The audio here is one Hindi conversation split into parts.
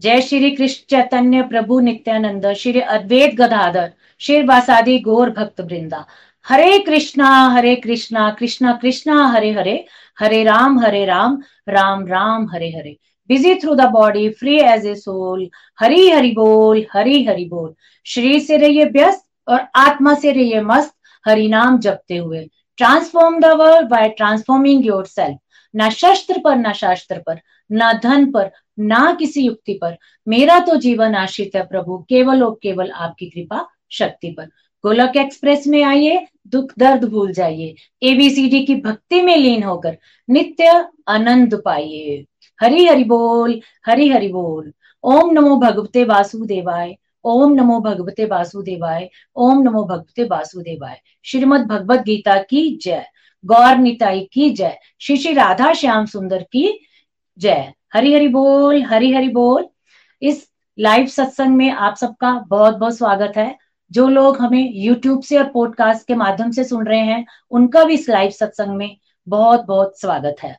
जय श्री कृष्ण चैतन्य प्रभु Nityanand, Shri Advaita Gadadhar, Shri बासादी Gaur Bhakt Vrinda. Hare Krishna Hare Krishna Krishna Krishna, Hare Hare Hare Ram Hare Ram Ram Ram, Hare Hare. Busy through the body free as a soul Hari Hari बोल, हरी हरि बोल। शरीर से रहिए व्यस्त और आत्मा से रहिए मस्त, हरि नाम जपते हुए। Transform the world by transforming yourself ना शस्त्र पर, ना शास्त्र पर, ना धन पर ना किसी युक्ति पर। मेरा तो जीवन आश्रित है प्रभु, केवल और केवल आपकी कृपा शक्ति पर। गोलक एक्सप्रेस में आइए, दुख दर्द भूल जाइए। एबीसीडी की भक्ति में लीन होकर नित्य आनंद पाइए। हरि हरि बोल, हरि हरि बोल। ओम नमो भगवते वासुदेवाय, ओम नमो भगवते वासुदेवाय, ओम नमो भगवते वासुदेवाय। श्रीमद भगवत गीता की जय। गौर निताई की जय। श्री श्री राधा श्याम सुंदर की जय। हरि हरि बोल हरी हरि बोल। इस लाइव सत्संग में आप सबका बहुत बहुत स्वागत है। जो लोग हमें YouTube से और पॉडकास्ट के माध्यम से सुन रहे हैं, उनका भी इस लाइव सत्संग में बहुत बहुत स्वागत है।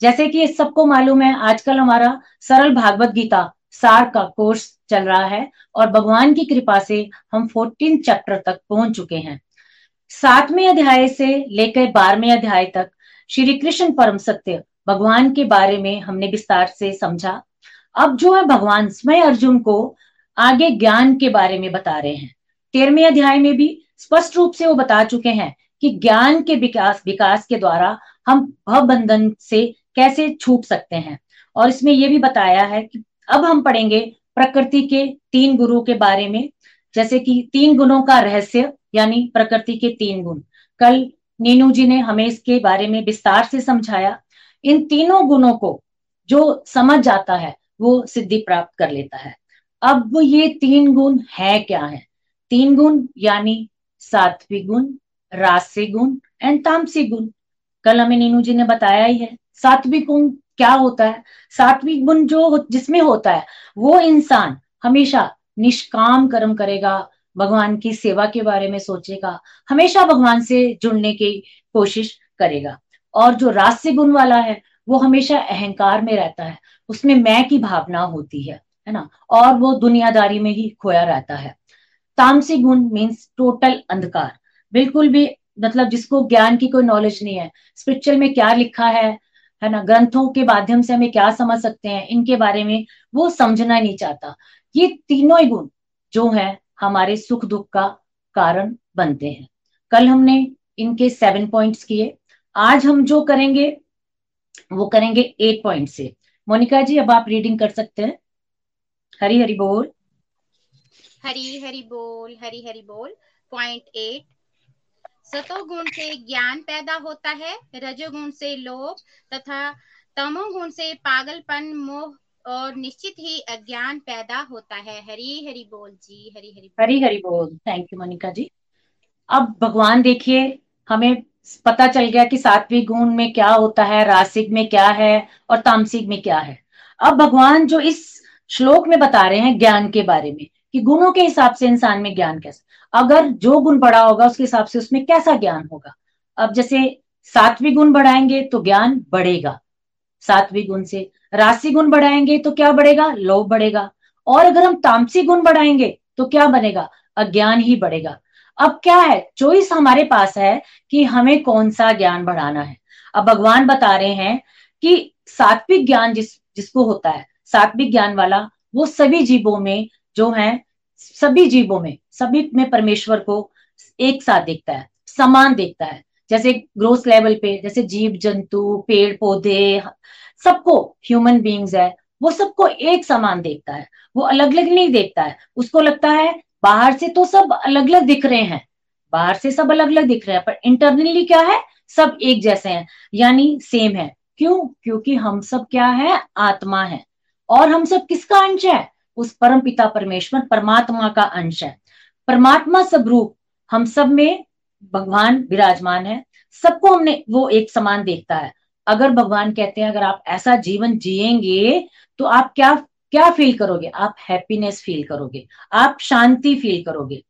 जैसे कि सबको मालूम है, आजकल हमारा सरल भागवत गीता सार का कोर्स चल रहा है और भगवान की कृपा से हम फोर्टीन चैप्टर तक पहुँच चुके हैं। सातवें अध्याय से लेकर बारहवें अध्याय तक श्री कृष्ण परम सत्य भगवान के बारे में हमने विस्तार से समझा। अब जो है भगवान स्वयं अर्जुन को आगे ज्ञान के बारे में बता रहे हैं। तेरहवें अध्याय में भी स्पष्ट रूप से वो बता चुके हैं कि ज्ञान के विकास विकास के द्वारा हम भवबंधन से कैसे छूट सकते हैं। और इसमें यह भी बताया है कि अब हम पढ़ेंगे प्रकृति के तीन गुरु के बारे में, जैसे कि तीन गुणों का रहस्य, यानी प्रकृति के तीन गुण। कल नीनू जी ने हमें इसके बारे में विस्तार से समझाया। इन तीनों गुणों को जो समझ जाता है, वो सिद्धि प्राप्त कर लेता है। अब ये तीन गुण है क्या है? तीन गुण यानी सात्विक गुण राजसी गुण एंड तामसिक गुण। कल हमें नीनू जी ने बताया ही है, सात्विक गुण क्या होता है? सात्विक गुण जो जिसमें होता है, वो इंसान हमेशा निष्काम कर्म करेगा, भगवान की सेवा के बारे में सोचेगा, हमेशा भगवान से जुड़ने की कोशिश करेगा। और जो रास्य गुण वाला है, वो हमेशा अहंकार में रहता है। उसमें मैं की भावना होती है है ना? और वो दुनियादारी में ही खोया रहता है। तामसी गुण मीन्स टोटल अंधकार। बिल्कुल भी मतलब जिसको ज्ञान की कोई नॉलेज नहीं है। स्पिरिचुअल में क्या लिखा है है ना? ग्रंथों के माध्यम से हमें क्या समझ सकते हैं, इनके बारे में वो समझना नहीं चाहता। ये तीनों ही गुण जो है, हमारे सुख दुख का कारण बनते हैं। कल हमने इनके सेवन पॉइंट्स किए। आज हम जो करेंगे वो करेंगे एट पॉइंट से। मोनिका जी अब आप रीडिंग कर सकते हैं। हरी हरी बोल। हरी हरी बोल हरी हरी बोल। पॉइंट एट सतोगुण से ज्ञान पैदा होता है रजोगुण से लोभ तथा तमोगुण से पागलपन मोह और निश्चित ही अज्ञान पैदा होता है। हरी हरी बोल जी हरी हरी हरी हरी बोल। Thank you Monica ji. अब भगवान देखिए हमें पता चल गया कि सात्विक गुण में क्या होता है, रासिक में क्या है और तामसिक में क्या है। अब भगवान जो इस श्लोक में बता रहे हैं ज्ञान के बारे में, कि गुणों के हिसाब से इंसान में ज्ञान कैसा, अगर जो गुण बढ़ा होगा उसके हिसाब से उसमें कैसा ज्ञान होगा? अब जैसे सात्विक गुण बढ़ाएँगे तो ज्ञान बढ़ेगा, सात्विक गुण से। राशि गुण बढ़ाएँगे तो क्या बढ़ेगा? लोभ बढ़ेगा। और अगर हम तामसिक गुण बढ़ाएँगे तो क्या बनेगा? अज्ञान ही बढ़ेगा। अब क्या है? चॉइस हमारे पास है कि हमें कौन सा ज्ञान बढ़ाना है। अब भगवान बता रहे हैं कि सात्विक ज्ञान जिस, जिसको होता है, सात्विक ज्ञान वाला, वो सभी जीवों में जो है, सभी जीवों में, सभी में परमेश्वर को एक साथ देखता है, समान देखता है। जैसे ग्रोथ लेवल पे, जैसे जीव, जंतु, पेड़, पौधे, सबको ह्यूमन बींग्स है, वो सबको एक समान देखता है, वो अलग अलग नहीं देखता है। उसको लगता है बाहर से तो सब अलग अलग दिख रहे हैं। बाहर से सब अलग अलग दिख रहे हैं, पर इंटरनली क्या है? सब एक जैसे हैं, यानी सेम है। क्यों? क्योंकि हम सब क्या है? आत्मा है। और हम सब किसका अंश है? उस परम पिता परमेश्वर, परमात्मा का अंश है। परमात्मा स्वरूप हम सब में भगवान विराजमान है। सबको हमने, वो एक समान देखता है। अगर भगवान कहते हैं, अगर आप ऐसा जीवन जिएँगे तो आप क्या क्या फील करोगे? आप हैप्पीनेस फील करोगे। आप शांति फील करोगे।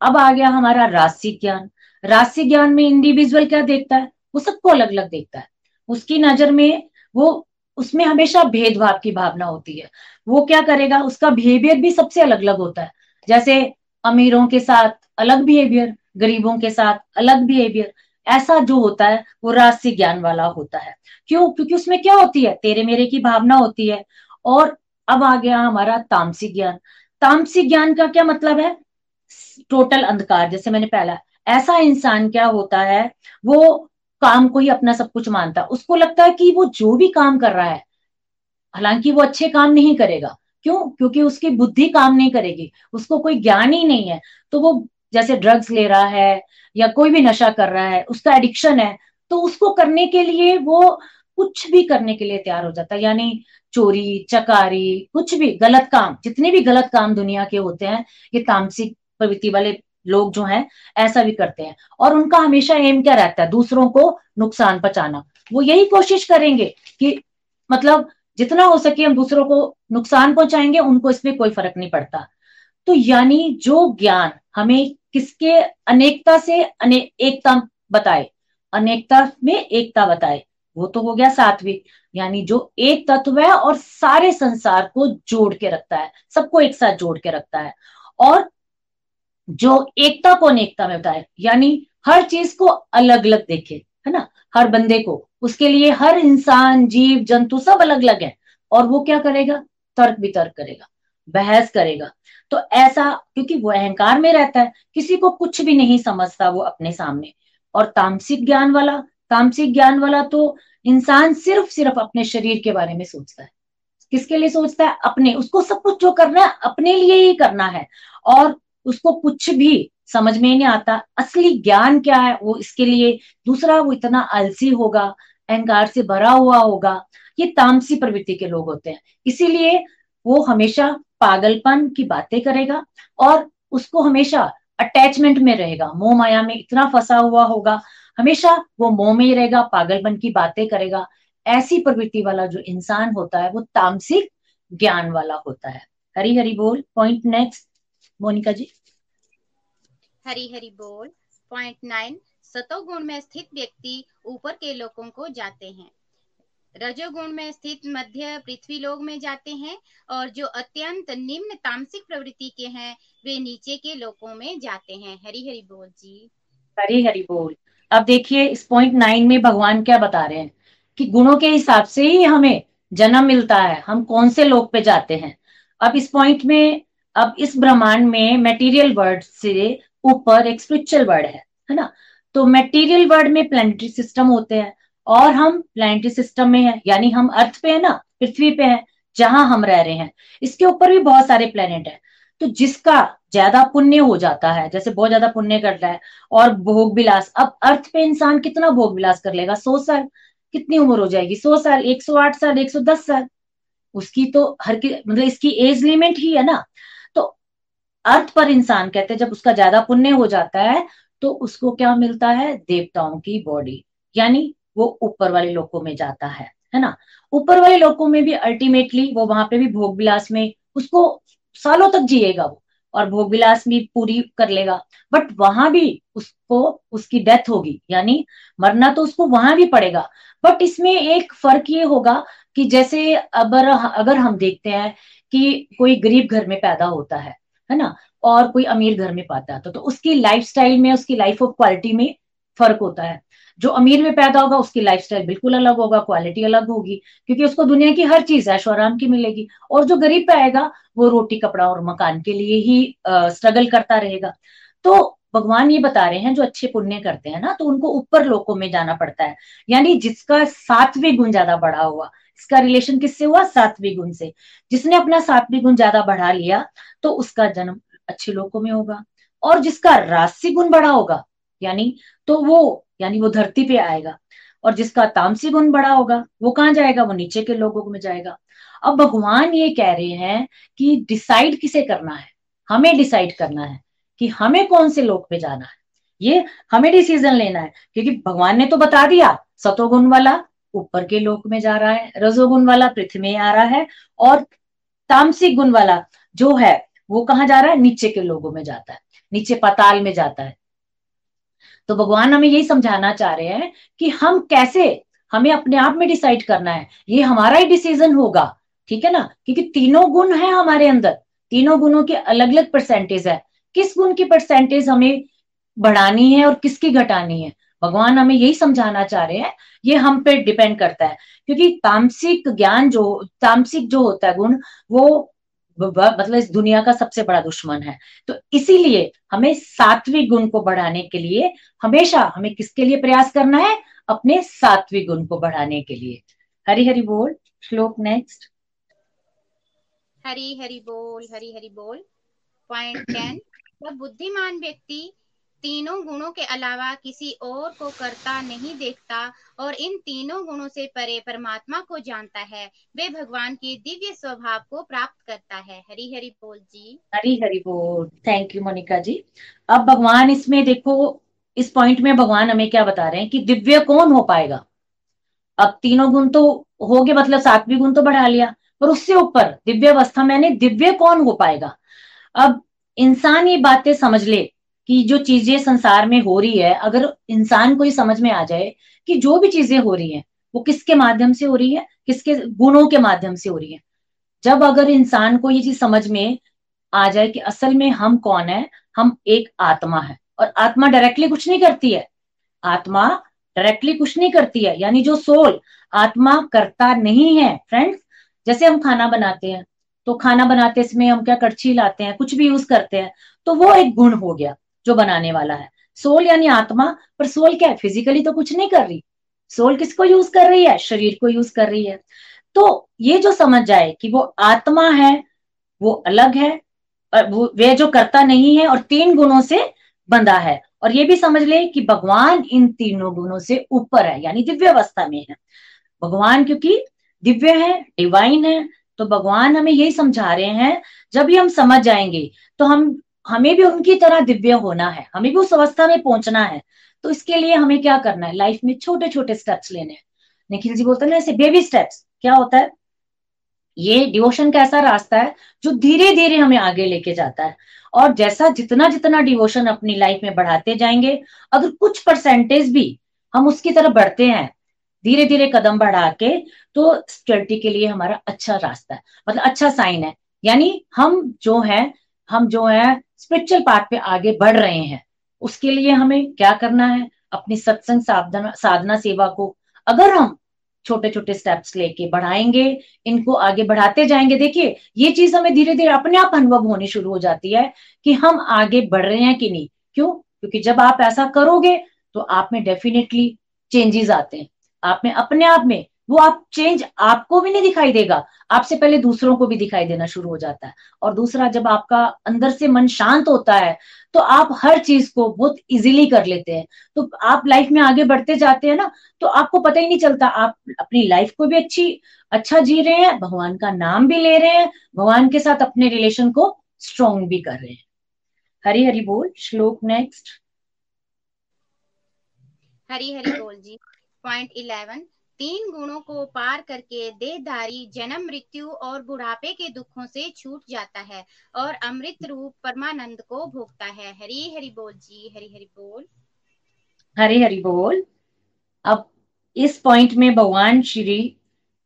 अब आ गया हमारा राशि ज्ञान। राशि ज्ञान में इंडिविजुअल क्या देखता है? वो सबको अलग अलग देखता है। उसकी नज़र में वो, उसमें हमेशा भेदभाव की भावना होती है। वो क्या करेगा? उसका बिहेवियर भी सबसे अलग अलग होता है। जैसे अमीरों के साथ अलग बिहेवियर गरीबों के साथ अलग बिहेवियर ऐसा जो होता है, वो राशि ज्ञान वाला होता है। क्यों? क्योंकि उसमें क्या होती है? तेरे मेरे की भावना होती है। और अब आ गया हमारा तामसिक ज्ञान। तामसिक ज्ञान का क्या मतलब है? टोटल अंधकार, जैसे मैंने पहला। ऐसा इंसान क्या होता है? वो काम को ही अपना सब कुछ मानता है। उसको लगता है कि वो जो भी काम कर रहा है, हालाँकि वो अच्छे काम नहीं करेगा। क्यों? क्योंकि उसकी बुद्धि काम नहीं करेगी। उसको कोई ज्ञान ही नहीं है। तो वो जैसे ड्रग्स ले रहा है या कोई भी नशा कर रहा है, उसका एडिक्शन है तो उसको करने के लिए वो कुछ भी करने के लिए तैयार हो जाता है। यानी चोरी, चकारी, कुछ भी, गलत काम, जितने भी गलत काम दुनिया के होते हैं, ये तामसिक प्रवृत्ति वाले लोग जो हैं, ऐसा भी करते हैं। और उनका हमेशा एम क्या रहता है? दूसरों को नुकसान पहुंचाना। वो यही कोशिश करेंगे कि मतलब जितना हो सके हम दूसरों को नुकसान पहुंचाएँगे, उनको इसमें कोई फ़र्क नहीं पड़ता। तो यानी जो ज्ञान हमें किसके अनेकता से अने, एकता बताए, अनेकता में एकता बताए वो तो हो गया सात्विक यानी जो एक तत्व है और सारे संसार को जोड़ के रखता है, सबको एक साथ जोड़ के रखता है। और जो एकता को अनेकता में बताए यानी हर चीज़ को अलग अलग देखे, है ना? हर बंदे को। उसके लिए हर इंसान, जीव, जंतु सब अलग अलग है। और वो क्या करेगा? तर्क वितर्क करेगा, बहस करेगा। तो ऐसा, क्योंकि वो अहंकार में रहता है, किसी को कुछ भी नहीं समझता वो अपने सामने। और तामसिक ज्ञान वाला तामसिक ज्ञान वाला तो इंसान सिर्फ़ सिर्फ़ अपने शरीर के बारे में सोचता है। किसके लिए सोचता है? अपने। उसको सब कुछ जो करना है, अपने लिए ही करना है। और उसको कुछ भी समझ में नहीं आता, असली ज्ञान क्या है? वो इसके लिए दूसरा वो इतना आलसी होगा, अहंकार से भरा हुआ होगा। ये तामसी प्रवृत्ति के लोग होते हैं। इसीलिए वो हमेशा पागलपन की बातें करेगा और उसको हमेशा अटैचमेंट में रहेगा। मोह माया में इतना फंसा हुआ होगा हमेशा वो मोह में ही रहेगा पागलपन की बातें करेगा। ऐसी प्रवृत्ति वाला जो इंसान होता है वो तामसिक ज्ञान वाला होता है। हरी हरी बोल पॉइंट नेक्स्ट मोनिका जी। हरी हरी बोल पॉइंट नाइन सतोगुण में स्थित व्यक्ति ऊपर के लोगों को जाते हैं। रजोगुण में स्थित मध्य पृथ्वी लोग में जाते हैं और जो अत्यंत निम्न तामसिक प्रवृत्ति के हैं वे नीचे के लोगों में जाते हैं। हरी हरी बोल जी। हरी हरी बोल। अब देखिए, इस पॉइंट नाइन में भगवान क्या बता रहे हैं? कि गुणों के हिसाब से ही हमें जन्म मिलता है। हम कौन से लोग पे जाते हैं? अब इस पॉइंट में, अब इस ब्रह्मांड में मेटीरियल वर्ड से ऊपर एक स्पिरिचुअल वर्ड है है ना? तो मेटीरियल वर्ड में प्लानिटरी सिस्टम होते हैं और हम प्लानिटरी सिस्टम में है, यानी हम अर्थ पे है ना, पृथ्वी पे है, जहाँ हम रह रहे हैं। इसके ऊपर भी बहुत सारे प्लेनेट है। तो जिसका ज़्यादा पुण्य हो जाता है, जैसे बहुत ज़्यादा पुण्य कर रहा है और भोग विलास, अब अर्थ पे इंसान कितना भोग विलास कर लेगा? सौ साल। कितनी उम्र हो जाएगी? सौ साल, एक सौ आठ साल, एक सौ दस साल। उसकी तो हर की मतलब इसकी एज लिमिट ही है ना। तो अर्थ पर इंसान कहते हैं, जब उसका ज़्यादा पुण्य हो जाता है तो उसको क्या मिलता है? देवताओं की बॉडी यानी वो ऊपर वाले लोगों में जाता है है ना? ऊपर वाले लोगों में भी अल्टीमेटली वो वहाँ पे भी भोग विलास में उसको सालों तक जिएगा वो और भोग विलास भी पूरी कर लेगा। बट वहाँ भी उसको उसकी डेथ होगी यानी मरना तो उसको वहाँ भी पड़ेगा। बट इसमें एक फ़र्क ये होगा कि जैसे अगर अगर हम देखते हैं कि कोई गरीब घर में पैदा होता है है ना और कोई अमीर घर में पाता है तो, तो उसकी लाइफ में उसकी लाइफ ऑफ़ क्वालिटी में फ़र्क होता है। जो अमीर में पैदा होगा, उसकी लाइफस्टाइल बिल्कुल अलग होगा क्वालिटी अलग होगी, क्योंकि उसको दुनिया की हर चीज़ ऐशो आराम की मिलेगी। और जो गरीब पे आएगा, वो रोटी, कपड़ा और मकान के लिए ही स्ट्रगल करता रहेगा। तो भगवान ये बता रहे हैं, जो अच्छे पुण्य करते हैं ना तो उनको ऊपर लोकों में जाना पड़ता है। यानी जिसका सातवें गुण ज़्यादा बढ़ा हुआ, इसका रिलेशन किससे हुआ? सातवें गुण से। जिसने अपना सातवें गुण ज़्यादा बढ़ा लिया तो उसका जन्म अच्छे लोगों में होगा। और जिसका राशि गुण बड़ा होगा यानी तो वो, यानी वो धरती पे आएगा। और जिसका तामसी गुण बड़ा होगा, वो कहाँ जाएगा? वो नीचे के लोगों में जाएगा। अब भगवान ये कह रहे हैं कि डिसाइड किसे करना है? हमें डिसाइड करना है कि हमें कौन से लोक पे जाना है। ये हमें डिसीज़न लेना है, क्योंकि भगवान ने तो बता दिया, सतोगुण वाला ऊपर के लोक में जा रहा है, रजोगुण वाला पृथ्वी में आ रहा है, और तामसिक गुण वाला जो है, वो कहा जा रहा है? नीचे के लोगों में जाता है, नीचे पताल में जाता है। तो भगवान हमें यही समझाना चाह रहे हैं कि हम कैसे, हमें अपने आप में डिसाइड करना है। ये हमारा ही डिसीज़न होगा, ठीक है ना? क्योंकि तीनों गुण है हमारे अंदर। तीनों गुणों के अलग अलग परसेंटेज है। किस गुण की परसेंटेज हमें बढ़ानी है और किसकी घटानी है? भगवान हमें यही समझाना चाह रहे हैं। ये हम पे डिपेंड करता है। क्योंकि तामसिक ज्ञान जो, तामसिक जो होता है गुण, वो मतलब इस दुनिया का सबसे बड़ा दुश्मन है। तो इसीलिए हमें सात्विक गुण को बढ़ाने के लिए हमेशा हमें किसके लिए प्रयास करना है? अपने सात्विक गुण को बढ़ाने के लिए। हरी हरी बोल, श्लोक नेक्स्ट हरी हरी बोल, हरी हरी बोल। पॉइंट टेन बुद्धिमान व्यक्ति तीनों गुणों के अलावा किसी और को करता नहीं देखता और इन तीनों गुणों से परे परमात्मा को जानता है। वे भगवान के दिव्य स्वभाव को प्राप्त करता है। हरी हरि बोल जी। हरी हरि बोल। Thank you Monica ji. अब भगवान इसमें देखो, इस पॉइंट में भगवान हमें क्या बता रहे हैं कि दिव्य कौन हो पाएगा? अब तीनों गुण तो हो गए मतलब सातवीं गुण तो बढ़ा लिया, पर उससे ऊपर दिव्य अवस्था में दिव्य कौन हो पाएगा? अब इंसान ये बातें समझ ले कि जो चीज़ें संसार में हो रही है, अगर इंसान को ही समझ में आ जाए कि जो भी चीज़ें हो रही हैं, वो किसके माध्यम से हो रही है, किसके गुणों के माध्यम से हो रही है। जब अगर इंसान को ये चीज़ समझ में आ जाए कि असल में हम कौन है, हम एक आत्मा है, और आत्मा डायरेक्टली कुछ नहीं करती है। आत्मा डायरेक्टली कुछ नहीं करती है, यानी जो सोल आत्मा करता नहीं है फ्रेंड्स जैसे हम खाना बनाते हैं तो खाना बनाते इसमें हम क्या कड़छी लाते हैं, कुछ भी यूज़ करते हैं तो वो एक गुण हो गया। जो बनाने वाला है। सोल यानी आत्मा, पर सोल क्या है? फिजिकली तो कुछ नहीं कर रही। सोल किसको यूज़ कर रही है? शरीर को यूज़ कर रही है। तो ये जो समझ जाए कि वो आत्मा है, वो अलग है, और वो, वे जो करता नहीं है और तीन गुणों से बंधा है। और ये भी समझ ले कि भगवान इन तीनों गुणों से ऊपर है, यानी दिव्य अवस्था में है। भगवान क्योंकि दिव्य है डिवाइन है तो भगवान हमें यही समझा रहे हैं। जब भी हम समझ जाएँगे तो हम हमें भी उनकी तरह दिव्य होना है, हमें भी उस अवस्था में पहुँचना है। तो इसके लिए हमें क्या करना है? लाइफ में छोटे छोटे स्टेप्स लेने हैं। निखिल जी बोलते हैं ऐसे बेबी स्टेप्स क्या होता है? ये डिवोशन का ऐसा रास्ता है जो धीरे धीरे हमें आगे लेके जाता है। और जैसा जितना जितना डिवोशन अपनी लाइफ में बढ़ाते जाएँगे, अगर कुछ परसेंटेज भी हम उसकी तरफ़ बढ़ते हैं धीरे धीरे कदम बढ़ा के तो स्टडी के लिए हमारा अच्छा रास्ता है। मतलब अच्छा साइन है। यानी हम जो है, हम जो है स्पिरिचुअल पार्ट पे आगे बढ़ रहे हैं। उसके लिए हमें क्या करना है? अपनी सत्संग साधना साधना सेवा को अगर हम छोटे छोटे स्टेप्स लेके बढ़ाएँगे, इनको आगे बढ़ाते जाएँगे, देखिए, ये चीज़ हमें धीरे धीरे अपने आप अनुभव होनी शुरू हो जाती है कि हम आगे बढ़ रहे हैं कि नहीं। क्यों? क्योंकि जब आप ऐसा करोगे तो आप में डेफिनेटली चेंजेस आते हैं। आप में, अपने आप में वो आप चेंज आपको भी नहीं दिखाई देगा। आपसे पहले दूसरों को भी दिखाई देना शुरू हो जाता है। और दूसरा, जब आपका अंदर से मन शांत होता है तो आप हर चीज़ को बहुत इजीली कर लेते हैं। तो आप लाइफ में आगे बढ़ते जाते हैं ना तो आपको पता ही नहीं चलता। आप अपनी लाइफ को भी अच्छी अच्छा जी रहे हैं, भगवान का नाम भी ले रहे हैं, भगवान के साथ अपने रिलेशन को स्ट्रोंग भी कर रहे हैं। हरी हरी बोल, श्लोक नेक्स्ट हरी हरी बोल जी। पॉइंट इलेवन तीन गुणों को पार करके देहधारी जन्म, मृत्यु और बुढ़ापे के दुखों से छूट जाता है और अमृत रूप परमानंद को भोगता है। हरी हरि बोल जी, हरी हरि बोल। हरी हरि बोल। अब इस पॉइंट में भगवान श्री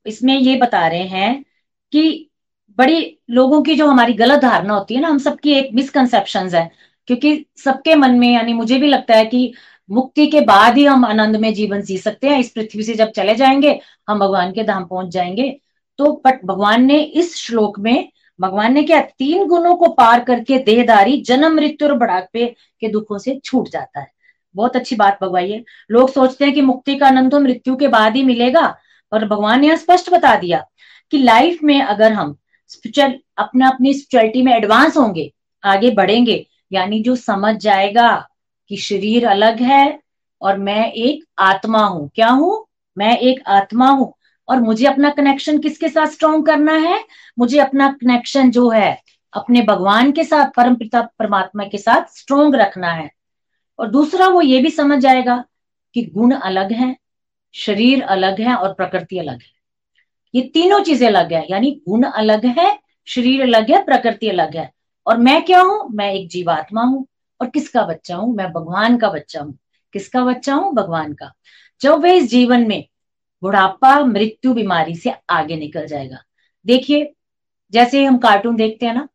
इसमें ये बता रहे हैं कि बड़ी लोगों की जो हमारी गलत धारणा होती है ना, हम सबकी एक मिसकनसेप्शन है, क्योंकि सबके मन में, यानी मुझे भी लगता है कि मुक्ति के बाद ही हम आनंद में जीवन जी सकते हैं। इस पृथ्वी से जब चले जाएँगे, हम भगवान के धाम पहुँच जाएँगे। तो बट भगवान ने इस श्लोक में, भगवान ने क्या तीन गुणों को पार करके देहदारी जन्म, मृत्यु और बढ़ापे के दुखों से छूट जाता है। बहुत अच्छी बात भगवाई है लोग सोचते हैं कि मुक्ति का आनंद तो मृत्यु के बाद ही मिलेगा और भगवान ने स्पष्ट बता दिया कि लाइफ में अगर हम स्पिरिचुअल अपना अपनी स्पिरिचुअलिटी में एडवांस होंगे, आगे बढ़ेंगे, यानी जो समझ जाएगा कि शरीर अलग है और मैं एक आत्मा हूँ। क्या हूँ? मैं एक आत्मा हूँ। और मुझे अपना कनेक्शन किसके साथ स्ट्रॉन्ग करना है? मुझे अपना कनेक्शन जो है, अपने भगवान के साथ, परम पिता परमात्मा के साथ स्ट्रोंग रखना है। और दूसरा वो ये भी समझ जाएगा कि गुण अलग है, शरीर अलग है और प्रकृति अलग है। ये तीनों चीज़ें अलग है, यानी गुण अलग है, शरीर अलग है, प्रकृति अलग है। और मैं क्या हूँ? मैं एक जीवात्मा हूँ। और किसका बच्चा हूँ? मैं भगवान का बच्चा हूँ। किसका बच्चा हूँ? भगवान का। जब वे इस जीवन में बुढ़ापा, मृत्यु बीमारी से आगे निकल जाएगा। देखिए, जैसे हम कार्टून देखते हैं ना,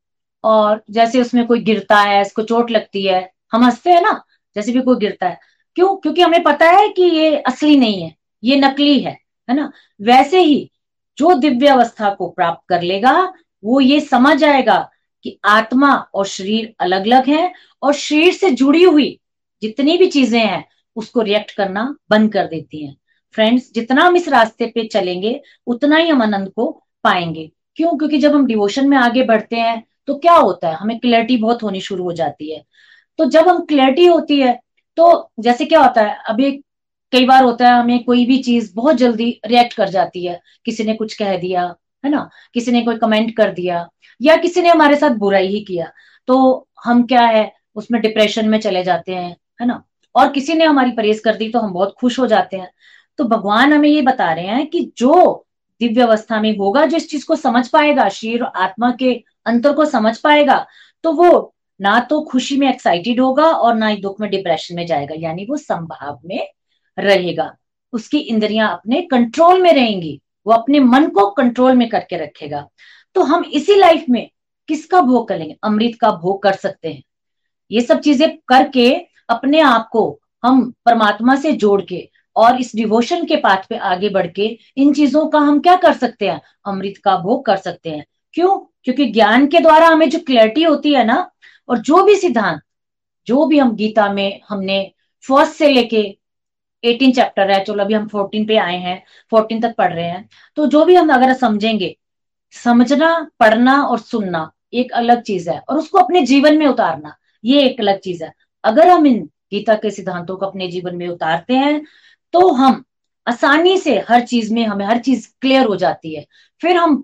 और जैसे उसमें कोई गिरता है इसको चोट लगती है, हम हँसते हैं ना, जैसे भी कोई गिरता है। क्यों? क्योंकि हमें पता है कि ये असली नहीं है, ये नकली है है ना? वैसे ही जो दिव्य अवस्था को प्राप्त कर लेगा, वो ये समझ आएगा कि आत्मा और शरीर अलग अलग है और शरीर से जुड़ी हुई जितनी भी चीज़ें हैं, उसको रिएक्ट करना बंद कर देती हैं। फ्रेंड्स जितना हम इस रास्ते पे चलेंगे, उतना ही हम आनंद को पाएँगे। क्यों? क्योंकि जब हम डिवोशन में आगे बढ़ते हैं तो क्या होता है? हमें क्लैरिटी बहुत होनी शुरू हो जाती है। तो जब हम क्लैरिटी होती है तो जैसे क्या होता है? अभी कई बार होता है, हमें कोई भी चीज़ बहुत जल्दी रिएक्ट कर जाती है। किसी ने कुछ कह दिया है ना? किसी ने कोई कमेंट कर दिया या किसी ने हमारे साथ बुराई ही किया तो हम क्या है? उसमें डिप्रेशन में चले जाते हैं, है ना? और किसी ने हमारी परहेज कर दी तो हम बहुत खुश हो जाते हैं। तो भगवान हमें ये बता रहे हैं कि जो दिव्य अवस्था में होगा जो इस चीज़ को समझ पाएगा, शरीर आत्मा के अंतर को समझ पाएगा तो वो ना तो खुशी में एक्साइटेड होगा और ना ही दुख में डिप्रेशन में जाएगा, यानी वो संभाव में रहेगा। उसकी इंद्रियाँ अपने कंट्रोल में रहेंगी। वो अपने मन को कंट्रोल में करके रखेगा। तो हम इसी लाइफ में किसका भोग करेंगे? अमृत का भोग कर सकते हैं। ये सब चीज़ें करके अपने आप को हम परमात्मा से जोड़ के और इस डिवोशन के पाथ पे आगे बढ़ के इन चीज़ों का हम क्या कर सकते हैं? अमृत का भोग कर सकते हैं। क्यों? क्योंकि ज्ञान के द्वारा हमें जो क्लैरिटी होती है ना, और जो भी सिद्धांत, जो भी हम गीता में हमने फ़र्स्ट से लेके एटीन चैप्टर है, चलो अभी हम फोर्टीन पे आए हैं, फोर्टीन तक पढ़ रहे हैं। तो जो भी हम अगर समझेंगे, समझना, पढ़ना और सुनना, एक अलग चीज़ है, और उसको अपने जीवन में उतारना, ये एक अलग चीज़ है। अगर हम इन गीता के सिद्धांतों को अपने जीवन में उतारते हैं तो हम आसानी से हर चीज़ में, हमें हर चीज़ क्लियर हो जाती है। फिर हम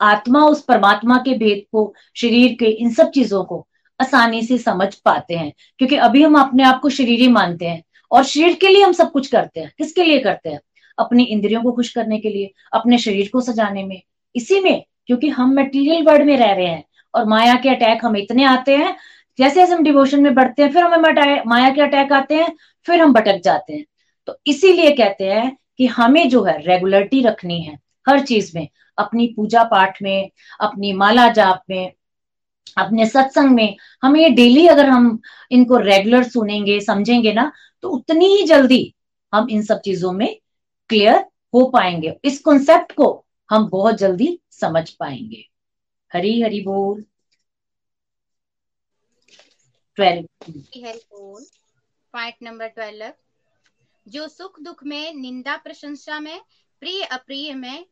आत्मा, उस परमात्मा के भेद को, शरीर के, इन सब चीज़ों को आसानी से समझ पाते हैं, क्योंकि अभी हम अपने आप को शरीर ही मानते हैं। और शरीर के लिए हम सब कुछ करते हैं। किसके लिए करते हैं? अपनी इंद्रियों को खुश करने के लिए, अपने शरीर को सजाने में। इसी में, क्योंकि हम मटेरियल वर्ल्ड में रह रहे हैं और माया के अटैक हमें इतने आते हैं, जैसे जैसे हम डिवोशन में बढ़ते हैं, फिर हमें माया के अटैक आते हैं, फिर हम भटक जाते हैं। तो इसीलिए कहते हैं कि हमें जो है रेगुलरिटी रखनी है हर चीज़ में। अपनी पूजा पाठ में, अपनी माला जाप में, अपने सत्संग में, हमें ये डेली अगर हम इनको रेगुलर सुनेंगे, समझेंगे ना तो उतनी ही जल्दी हम इन सब चीज़ों में क्लियर हो पाएँगे। इस कॉन्सेप्ट को हम बहुत जल्दी समझ पाएँगे। हरी हरी बोल। ट्वेल्व पॉइंट नंबर जो सुख दुख में, निंदा प्रशंसा में, प्रिय अप्रिय में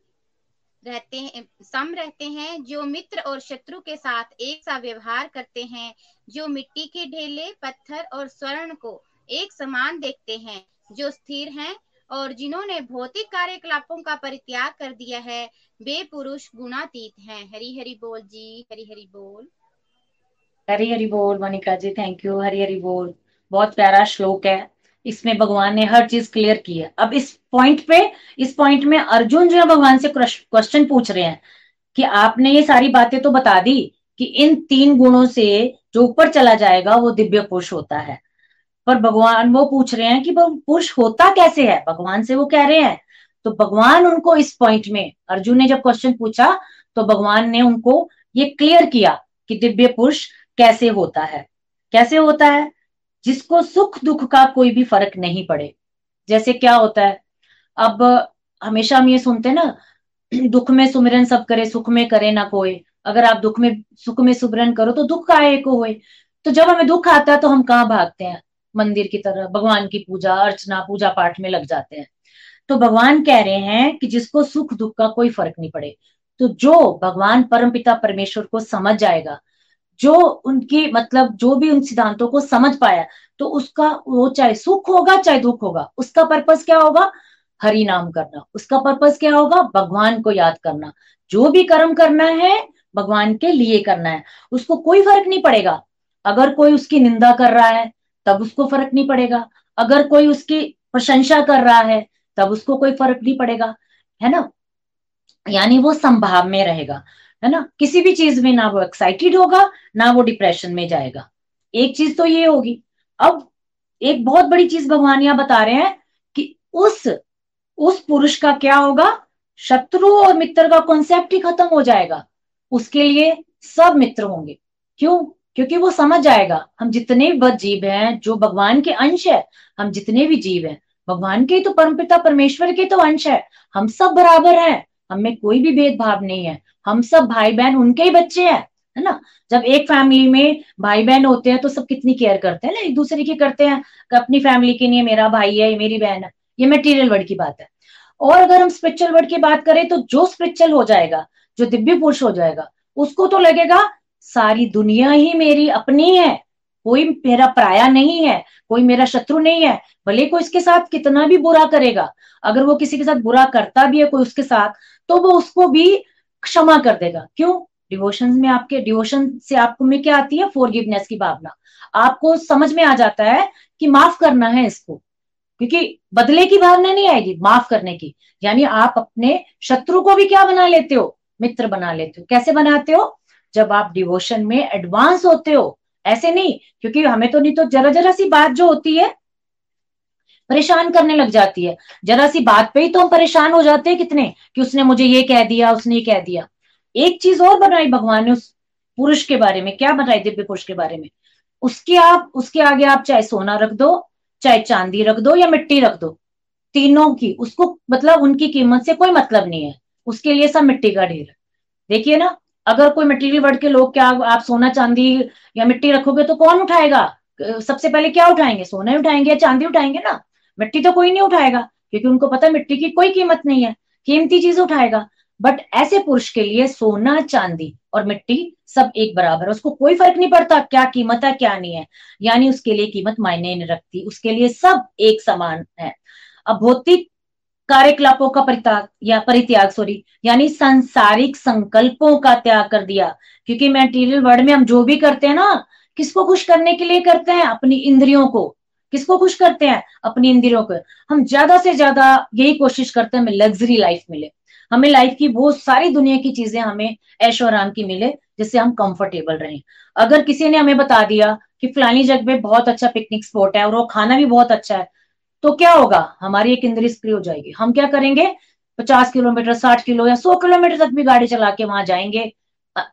रहते हैं, सम रहते हैं, जो मित्र और शत्रु के साथ एक सा व्यवहार करते हैं, जो मिट्टी के ढेले, पत्थर और स्वर्ण को एक समान देखते हैं, जो स्थिर हैं और जिन्होंने भौतिक कार्यकलापों का परित्याग कर दिया है वे पुरुष गुणातीत हैं। हरी हरी बोल जी, हरी हरी बोल। हरी हरी बोल, मनिका जी थैंक यू हरी हरी बोल। बहुत प्यारा श्लोक है, इसमें भगवान ने हर चीज़ क्लियर की है। अब इस पॉइंट पे, इस पॉइंट में अर्जुन जो है, भगवान से क्वेश्चन पूछ रहे हैं कि आपने ये सारी बातें तो बता दी कि इन तीन गुणों से जो ऊपर चला जाएगा, वो दिव्य पुरुष होता है। पर भगवान वो पूछ रहे हैं कि पुरुष होता कैसे है? भगवान से वो कह रहे हैं। तो भगवान उनको इस पॉइंट में, अर्जुन ने जब क्वेश्चन पूछा तो भगवान ने उनको ये क्लियर किया कि दिव्य पुरुष कैसे होता है। कैसे होता है? जिसको सुख दुख का कोई भी फ़र्क नहीं पड़े। जैसे क्या होता है? अब हमेशा हम ये सुनते हैं ना, दुख में सुमिरन सब करे, सुख में करे ना कोई। अगर आप दुख में, सुख में सुमिरन करो तो दुख को होए। तो जब हमें दुख आता है तो हम कहाँ भागते हैं? मंदिर की तरह, भगवान की पूजा, अर्चना, पूजा पाठ में लग जाते हैं। तो भगवान कह रहे हैं कि जिसको सुख दुख का कोई फ़र्क नहीं पड़े। तो जो भगवान परमपिता परमेश्वर को समझ जाएगा, जो उनकी मतलब जो भी उन सिद्धांतों को समझ पाया तो उसका वो चाहे सुख होगा, चाहे दुख होगा, उसका पर्पज क्या होगा? हरि नाम करना। उसका पर्पज क्या होगा? भगवान को याद करना। जो भी कर्म करना है, भगवान के लिए करना है। उसको कोई फ़र्क नहीं पड़ेगा। अगर कोई उसकी निंदा कर रहा है तब उसको फ़र्क नहीं पड़ेगा। अगर कोई उसकी प्रशंसा कर रहा है, तब उसको कोई फ़र्क नहीं पड़ेगा, है ना? यानी वो संभाव में रहेगा, है ना? किसी भी चीज़ में ना वो एक्साइटेड होगा, ना वो डिप्रेशन में जाएगा। एक चीज़ तो ये होगी। अब एक बहुत बड़ी चीज़ भगवान यहाँ बता रहे हैं कि उस उस पुरुष का क्या होगा? शत्रु और मित्र का कॉन्सेप्ट ही खत्म हो जाएगा। उसके लिए सब मित्र होंगे। क्यों? क्योंकि वो समझ जाएगा हम जितने भी जीव हैं, जो भगवान के अंश है, हम जितने भी जीव हैं, भगवान के तो परमपिता परमेश्वर के तो अंश है, हम सब बराबर हैं, हमें कोई भी भेदभाव नहीं है, हम सब भाई बहन उनके ही बच्चे हैं, है ना? जब एक फैमिली में भाई बहन होते हैं तो सब कितनी केयर करते हैं, ना? एक दूसरे की करते हैं अपनी फैमिली के लिए मेरा भाई है, ये मेरी बहन है, ये मेटीरियल वर्ड की बात है। और अगर हम स्पिरिचुअल वर्ड की बात करें तो जो स्पिरिचुअल हो जाएगा, जो दिव्य पुरुष हो जाएगा, उसको तो लगेगा सारी दुनिया ही मेरी अपनी है। कोई मेरा पराया नहीं है, कोई मेरा शत्रु नहीं है, भले कोई इसके साथ कितना भी बुरा करेगा, अगर वो किसी के साथ बुरा करता भी है, कोई उसके साथ तो वो उसको भी क्षमा कर देगा। क्यों? डिवोशन में आपके डिवोशन से आपको में क्या आती है? फॉरगिवनेस की भावना। आपको समझ में आ जाता है कि माफ़ करना है इसको। क्योंकि बदले की भावना नहीं आएगी, माफ़ करने की। यानी आप अपने शत्रु को भी क्या बना लेते हो? मित्र बना लेते हो। कैसे बनाते हो? जब आप डिवोशन में एडवांस होते हो, ऐसे नहीं, क्योंकि हमें तो नहीं तो जरा जरा सी बात जो होती है, परेशान करने लग जाती है। जरा सी बात पे ही तो हम परेशान हो जाते हैं कितने, कि उसने मुझे ये कह दिया, उसने ये कह दिया। एक चीज़ और बनाई भगवान ने उस पुरुष के बारे में, क्या बनाई दिव्य पुरुष के बारे में? उसके आप, उसके आगे आप चाहे सोना रख दो, चाहे चांदी रख दो या मिट्टी रख दो, तीनों की, उसको मतलब उनकी कीमत से कोई मतलब नहीं है। उसके लिए सब मिट्टी का ढेर देखिए ना अगर कोई मटेरियल वर्ड के लोग क्या आप सोना चांदी या मिट्टी रखोगे तो कौन उठाएगा? सबसे पहले क्या उठाएँगे? सोना ही उठाएँगे या चांदी उठाएँगे ना? मिट्टी तो कोई नहीं उठाएगा, क्योंकि उनको पता मिट्टी की कोई कीमत नहीं है। कीमती चीज़ उठाएगा। बट ऐसे पुरुष के लिए सोना, चांदी और मिट्टी सब एक बराबर है। उसको कोई फ़र्क नहीं पड़ता क्या कीमत है, क्या नहीं है। यानी उसके लिए कीमत मायने नहीं रखती। उसके लिए सब एक समान है। अब भौतिक कार्यकलापों का परित्याग, या परित्याग सॉरी यानी सांसारिक संकल्पों का त्याग कर दिया। क्योंकि मेटीरियल वर्ड में हम जो भी करते हैं ना, किसको खुश करने के लिए करते हैं? अपनी इंद्रियों को। किसको खुश करते हैं? अपनी इंद्रियों को। हम ज़्यादा से ज़्यादा यही कोशिश करते हैं हमें लग्जरी लाइफ मिले। हमें लाइफ की बहुत सारी दुनिया की चीज़ें हमें ऐशो आराम की मिले, जिससे हम कंफर्टेबल रहें। अगर किसी ने हमें बता दिया कि फलानी जगह पे बहुत अच्छा पिकनिक स्पॉट है और वो खाना भी बहुत अच्छा है तो क्या होगा? हमारी एक इंद्री सक्रिय हो जाएगी। हम क्या करेंगे? पचास किलोमीटर, साठ किलो या सौ किलोमीटर तक भी गाड़ी चला के वहाँ जाएँगे।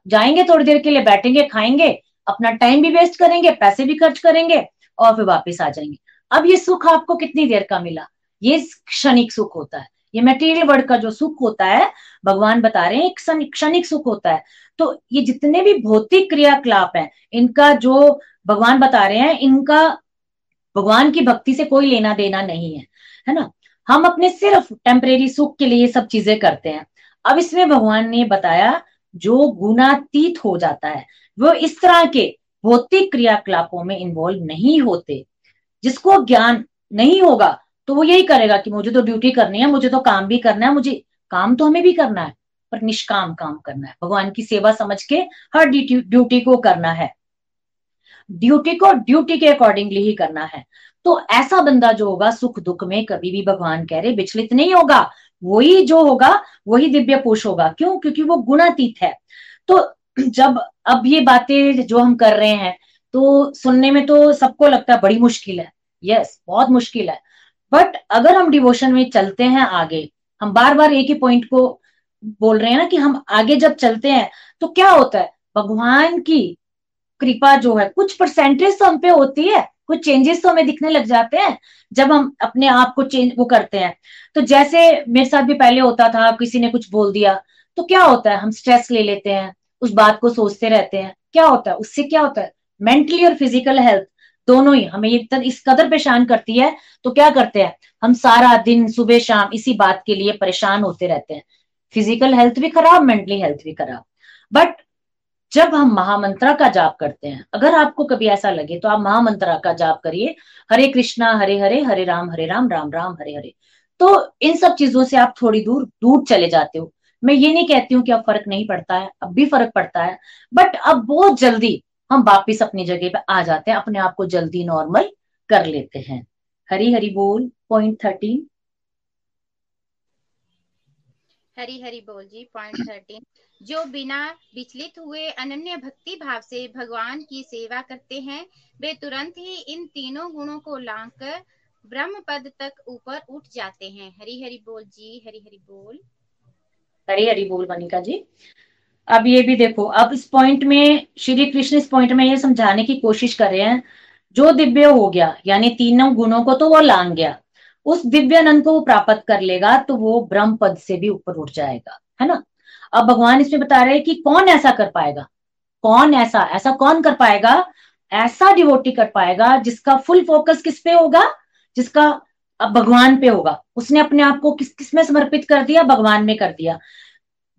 जाएँगे थोड़ी देर के लिए, बैठेंगे, खाएँगे, अपना टाइम भी वेस्ट करेंगे, पैसे भी खर्च करेंगे और फिर वापस आ जाएँगे। अब ये सुख आपको कितनी देर का मिला? ये क्षणिक सुख होता है। ये मेटीरियल वर्ड का जो सुख होता है, भगवान बता रहे हैं, एक क्षणिक सुख होता है। तो ये जितने भी भौतिक क्रियाकलाप हैं, इनका जो भगवान बता रहे हैं, इनका भगवान की भक्ति से कोई लेना देना नहीं है है ना? हम अपने सिर्फ़ टेम्परेरी सुख के लिए सब चीज़ें करते हैं। अब इसमें भगवान ने बताया, जो गुणातीत हो जाता है, वो इस तरह के भौतिक क्रियाकलापों में इन्वॉल्व नहीं होते। जिसको ज्ञान नहीं होगा तो वो यही करेगा कि मुझे तो ड्यूटी करनी है, मुझे तो काम भी करना है, मुझे काम तो हमें भी करना है, पर निष्काम काम करना है। भगवान की सेवा समझ के हर ड्यूटी को करना है। ड्यूटी को ड्यूटी के अकॉर्डिंगली ही करना है। तो ऐसा बंदा जो होगा, सुख दुख में कभी भी भगवान कह रहे, विचलित नहीं होगा, वही जो होगा, वही दिव्य पुरुष होगा। क्यों? क्योंकि वो गुणातीत है। तो जब अब ये बातें जो हम कर रहे हैं तो सुनने में तो सबको लगता है बड़ी मुश्किल है। यस बहुत मुश्किल है। बट अगर हम डिवोशन में चलते हैं आगे, हम बार बार एक ही पॉइंट को बोल रहे हैं ना कि हम आगे जब चलते हैं तो क्या होता है? भगवान की कृपा जो है, कुछ परसेंटेज तो हम पे होती है, कुछ चेंजेस तो हमें दिखने लग जाते हैं, जब हम अपने आप को चेंज वो करते हैं। तो जैसे मेरे साथ भी पहले होता था, किसी ने कुछ बोल दिया तो क्या होता है, हम स्ट्रेस ले लेते हैं, उस बात को सोचते रहते हैं। क्या होता है, उससे क्या होता है मेंटली और फ़िज़िकल हेल्थ दोनों ही हमें ये इस कदर परेशान करती है तो क्या करते हैं, हम सारा दिन, सुबह, शाम इसी बात के लिए परेशान होते रहते हैं। फ़िज़िकल हेल्थ भी खराब मेंटली हेल्थ भी खराब। बट जब हम महामंत्रा का जाप करते हैं, अगर आपको कभी ऐसा लगे तो आप महामंत्रा का जाप करिए, हरे कृष्णा, हरे हरे हरे राम हरे राम राम राम, हरे हरे। तो इन सब चीज़ों से आप थोड़ी दूर दूर चले जाते हो। मैं ये नहीं कहती हूँ कि अब फ़र्क नहीं पड़ता है, अब भी फ़र्क पड़ता है बट अब बहुत जल्दी हम वापिस अपनी जगह पे आ जाते हैं, अपने आप को जल्दी नॉर्मल कर लेते हैं। हरी हरी बोल पॉइंट थर्टीन हरी हरी बोल जी पॉइंट थर्टीन जो बिना विचलित हुए अनन्य भक्ति भाव से भगवान की सेवा करते हैं, वे तुरंत ही इन तीनों गुणों को लांग कर ब्रह्म पद तक ऊपर उठ जाते हैं। हरी हरी बोल जी, हरी हरी बोल। हरी हरी बोल मनिका जी। अब ये भी देखो, अब इस पॉइंट में, श्री कृष्ण इस पॉइंट में ये समझाने की कोशिश कर रहे हैं, जो दिव्य हो गया, यानी तीनों गुणों को तो वो लांग गया। उस दिव्य आनंद को वो प्राप्त कर लेगा तो वो ब्रह्म पद से भी ऊपर उठ जाएगा, है ना? अब भगवान इसमें बता रहे हैं कि कौन ऐसा कर पाएगा? कौन ऐसा ऐसा कौन कर पाएगा? ऐसा डिवोटी कर पाएगा जिसका फुल फोकस किस पे होगा? जिसका अब भगवान पे होगा। उसने अपने आप को किस किसमें समर्पित कर दिया? भगवान में कर दिया।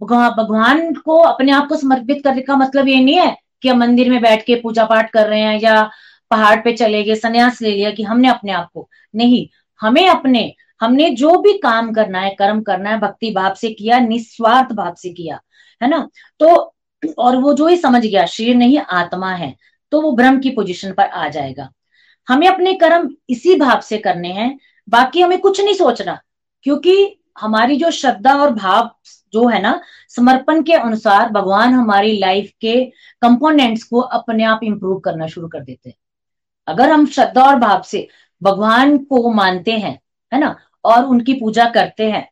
भगवान को अपने आप को समर्पित करने का मतलब ये नहीं है कि हम मंदिर में बैठ के पूजा पाठ कर रहे हैं या पहाड़ पे चले गए, संन्यास ले लिया कि हमने अपने आप को। नहीं हमें अपने, हमने जो भी काम करना है, कर्म करना है, भक्ति भाव से किया, निस्वार्थ भाव से किया, है ना? तो और वो जो ही समझ गया, शरीर नहीं, आत्मा है तो वो ब्रह्म की पोजीशन पर आ जाएगा। हमें अपने कर्म इसी भाव से करने हैं, बाकी हमें कुछ नहीं सोचना, क्योंकि हमारी जो श्रद्धा और भाव जो है ना, समर्पण के अनुसार भगवान हमारी लाइफ के कंपोनेंट्स को अपने आप इंप्रूव करना शुरू कर देते हैं। अगर हम श्रद्धा और भाव से भगवान को मानते हैं, है ना? और उनकी पूजा करते हैं।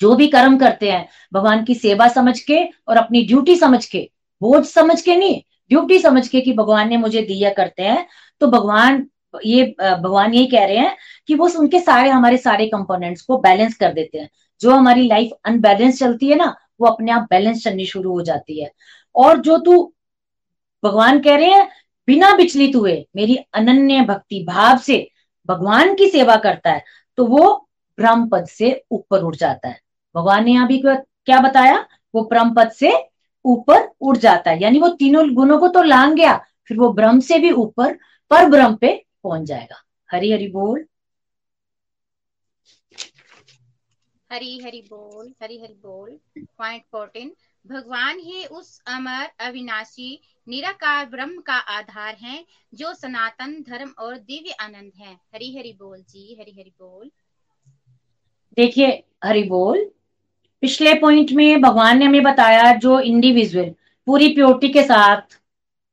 जो भी कर्म करते हैं, भगवान की सेवा समझ के और अपनी ड्यूटी समझ के, बोझ समझ के नहीं ड्यूटी समझ के कि भगवान ने मुझे दिया करते हैं तो भगवान ये, भगवान यही कह रहे हैं कि वो उनके सारे, हमारे सारे कंपोनेंट्स को बैलेंस कर देते हैं। जो हमारी लाइफ अनबैलेंस चलती है ना, वो अपने आप बैलेंस चलनी शुरू हो जाती है। और जो तू, भगवान कह रहे हैं, बिना विचलित हुए, मेरी अनन्य भक्ति भाव से भगवान की सेवा करता है तो वो ब्रह्म पद से ऊपर उठ जाता है। भगवान ने यहाँ भी क्या बताया? वो ब्रह्म पद से ऊपर उठ जाता है। यानी वो तीनों गुणों को तो लांग गया, फिर वो ब्रह्म से भी ऊपर पर ब्रह्म पे पहुँच जाएगा। हरी हरी बोल। हरी हरी बोल, हरी हरी बोल। पॉइंट फोर्टीन भगवान ही उस अमर अविनाशी, निराकार ब्रह्म का आधार है, जो सनातन धर्म और दिव्य आनंद है। हरी हरी बोल जी हरी हरि बोल। देखिए, हरि बोल, पिछले पॉइंट में भगवान ने हमें बताया जो इंडिविजुअल पूरी प्योरिटी के साथ,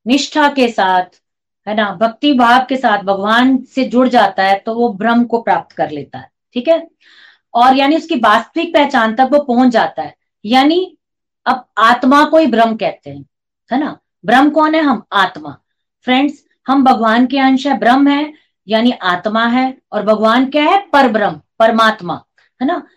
निष्ठा के साथ, है ना, भक्ति भाव के साथ भगवान से जुड़ जाता है तो वो ब्रह्म को प्राप्त कर लेता है, ठीक है? और यानी उसकी वास्तविक पहचान तक वो पहुँच जाता है। यानी अब आत्मा को ही ब्रह्म कहते हैं, है ना? ब्रह्म कौन है? हम आत्मा। फ्रेंड्स हम भगवान के अंश है, ब्रह्म है, यानी आत्मा है, और भगवान क्या है? पर ब्रह्म परमात्मा, है ना?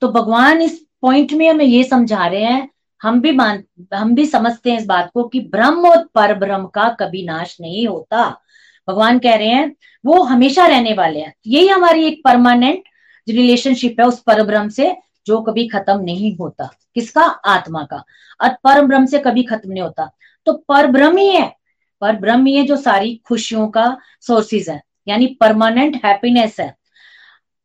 तो भगवान इस पॉइंट में हमें ये समझा रहे हैं, हम भी मान, हम भी समझते हैं इस बात को कि ब्रह्म और पर ब्रह्म का कभी नाश नहीं होता। भगवान कह रहे हैं, वो हमेशा रहने वाले हैं। यही हमारी एक परमानेंट रिलेशनशिप है उस पर ब्रह्म से जो कभी खत्म नहीं होता। किसका? आत्मा का। और पर ब्रह्म से कभी खत्म नहीं होता। तो पर ब्रह्म ही है। पर ब्रह्म ही है जो सारी खुशियों का सोर्सेज है। यानी परमानेंट हैप्पीनेस है।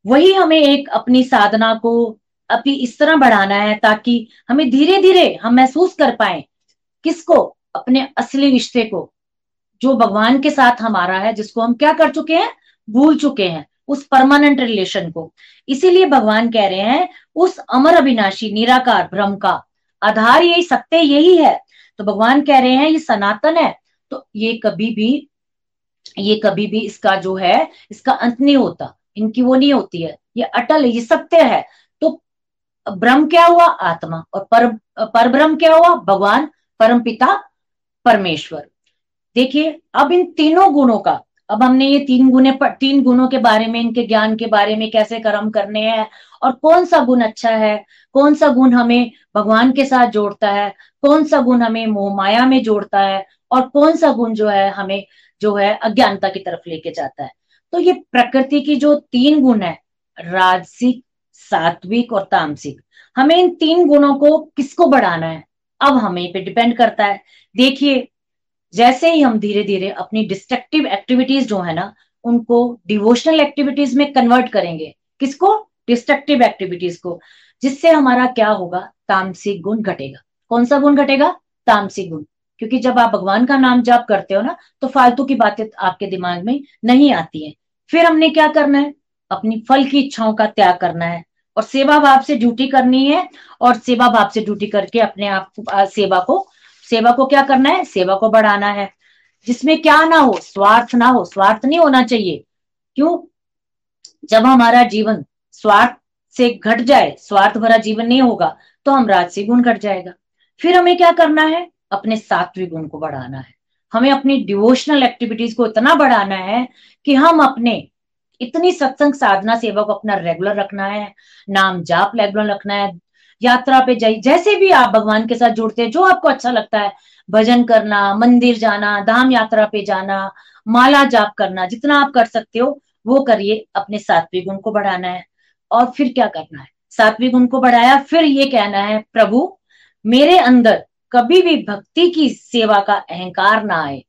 वही हमें एक अपनी साधना को अपनी इस तरह बढ़ाना है ताकि हमें धीरे धीरे हम महसूस कर पाए किसको? अपने असली रिश्ते को। जो भगवान के साथ हमारा है, जिसको हम क्या कर चुके हैं? भूल चुके हैं उस परमानेंट रिलेशन को। इसीलिए भगवान कह रहे हैं उस अमर अविनाशी, निराकार ब्रह्म का आधार यही, सत्य यही है। तो भगवान कह रहे हैं, ये सनातन है। तो ये कभी भी, ये कभी भी इसका जो है, इसका अंत नहीं होता। इनकी वो नहीं होती है। ये अटल ये सत्य है। तो ब्रह्म क्या हुआ? आत्मा। और पर पर ब्रह्म क्या हुआ? भगवान परम पिता परमेश्वर। देखिए, अब इन तीनों गुणों का, अब हमने ये तीन गुणे तीन गुणों के बारे में, इनके ज्ञान के बारे में कैसे कर्म करने हैं और कौन सा गुण अच्छा है? कौन सा गुण हमें भगवान के साथ जोड़ता है? कौन सा गुण हमें मोह माया में जोड़ता है? और कौन सा गुण जो है, हमें जो है अज्ञानता की तरफ़ लेके जाता है? तो ये प्रकृति की जो तीन गुण है, राजसिक, सात्विक और तामसिक, हमें इन तीन गुणों को किसको बढ़ाना है? अब हमें पे डिपेंड करता है। देखिए, जैसे ही हम धीरे धीरे अपनी डिस्ट्रक्टिव एक्टिविटीज़ जो है ना, उनको डिवोशनल एक्टिविटीज़ में कन्वर्ट करेंगे, किसको? डिस्ट्रक्टिव एक्टिविटीज़ को, जिससे हमारा क्या होगा? तामसिक गुण घटेगा। कौन सा गुण घटेगा? तामसिक गुण। क्योंकि जब आप भगवान का नाम जाप करते हो ना तो फालतू की बातें आपके दिमाग में नहीं आती है। फिर हमने क्या करना है? अपनी फल की इच्छाओं का त्याग करना है। और सेवा भाव से ड्यूटी करनी है, और सेवा भाव से ड्यूटी करके अपने आप सेवा को सेवा को क्या करना है? सेवा को बढ़ाना है। जिसमें क्या ना हो, स्वार्थ ना हो, स्वार्थ नहीं होना चाहिए। क्यों? जब हमारा जीवन स्वार्थ से घट जाए, स्वार्थ भरा जीवन नहीं होगा तो हम राजसी गुण घट जाएगा। फिर हमें क्या करना है? अपने सात्विक गुण को बढ़ाना है। हमें अपनी डिवोशनल एक्टिविटीज़ को इतना बढ़ाना है कि हम अपने इतनी सत्संग साधना सेवा को अपना रेगुलर रखना है, नाम जाप रेगुलर रखना है, यात्रा पे जाइए, जैसे भी आप भगवान के साथ जुड़ते हैं, जो आपको अच्छा लगता है, भजन करना, मंदिर जाना, धाम यात्रा पे जाना, माला जाप करना, जितना आप कर सकते हो, वो करिए, अपने सात्विक गुण को बढ़ाना है। और फिर क्या करना है? सात्विक गुण को बढ़ाया, फिर ये कहना है, प्रभु, मेरे अंदर कभी भी भक्ति की सेवा का अहंकार ना आए।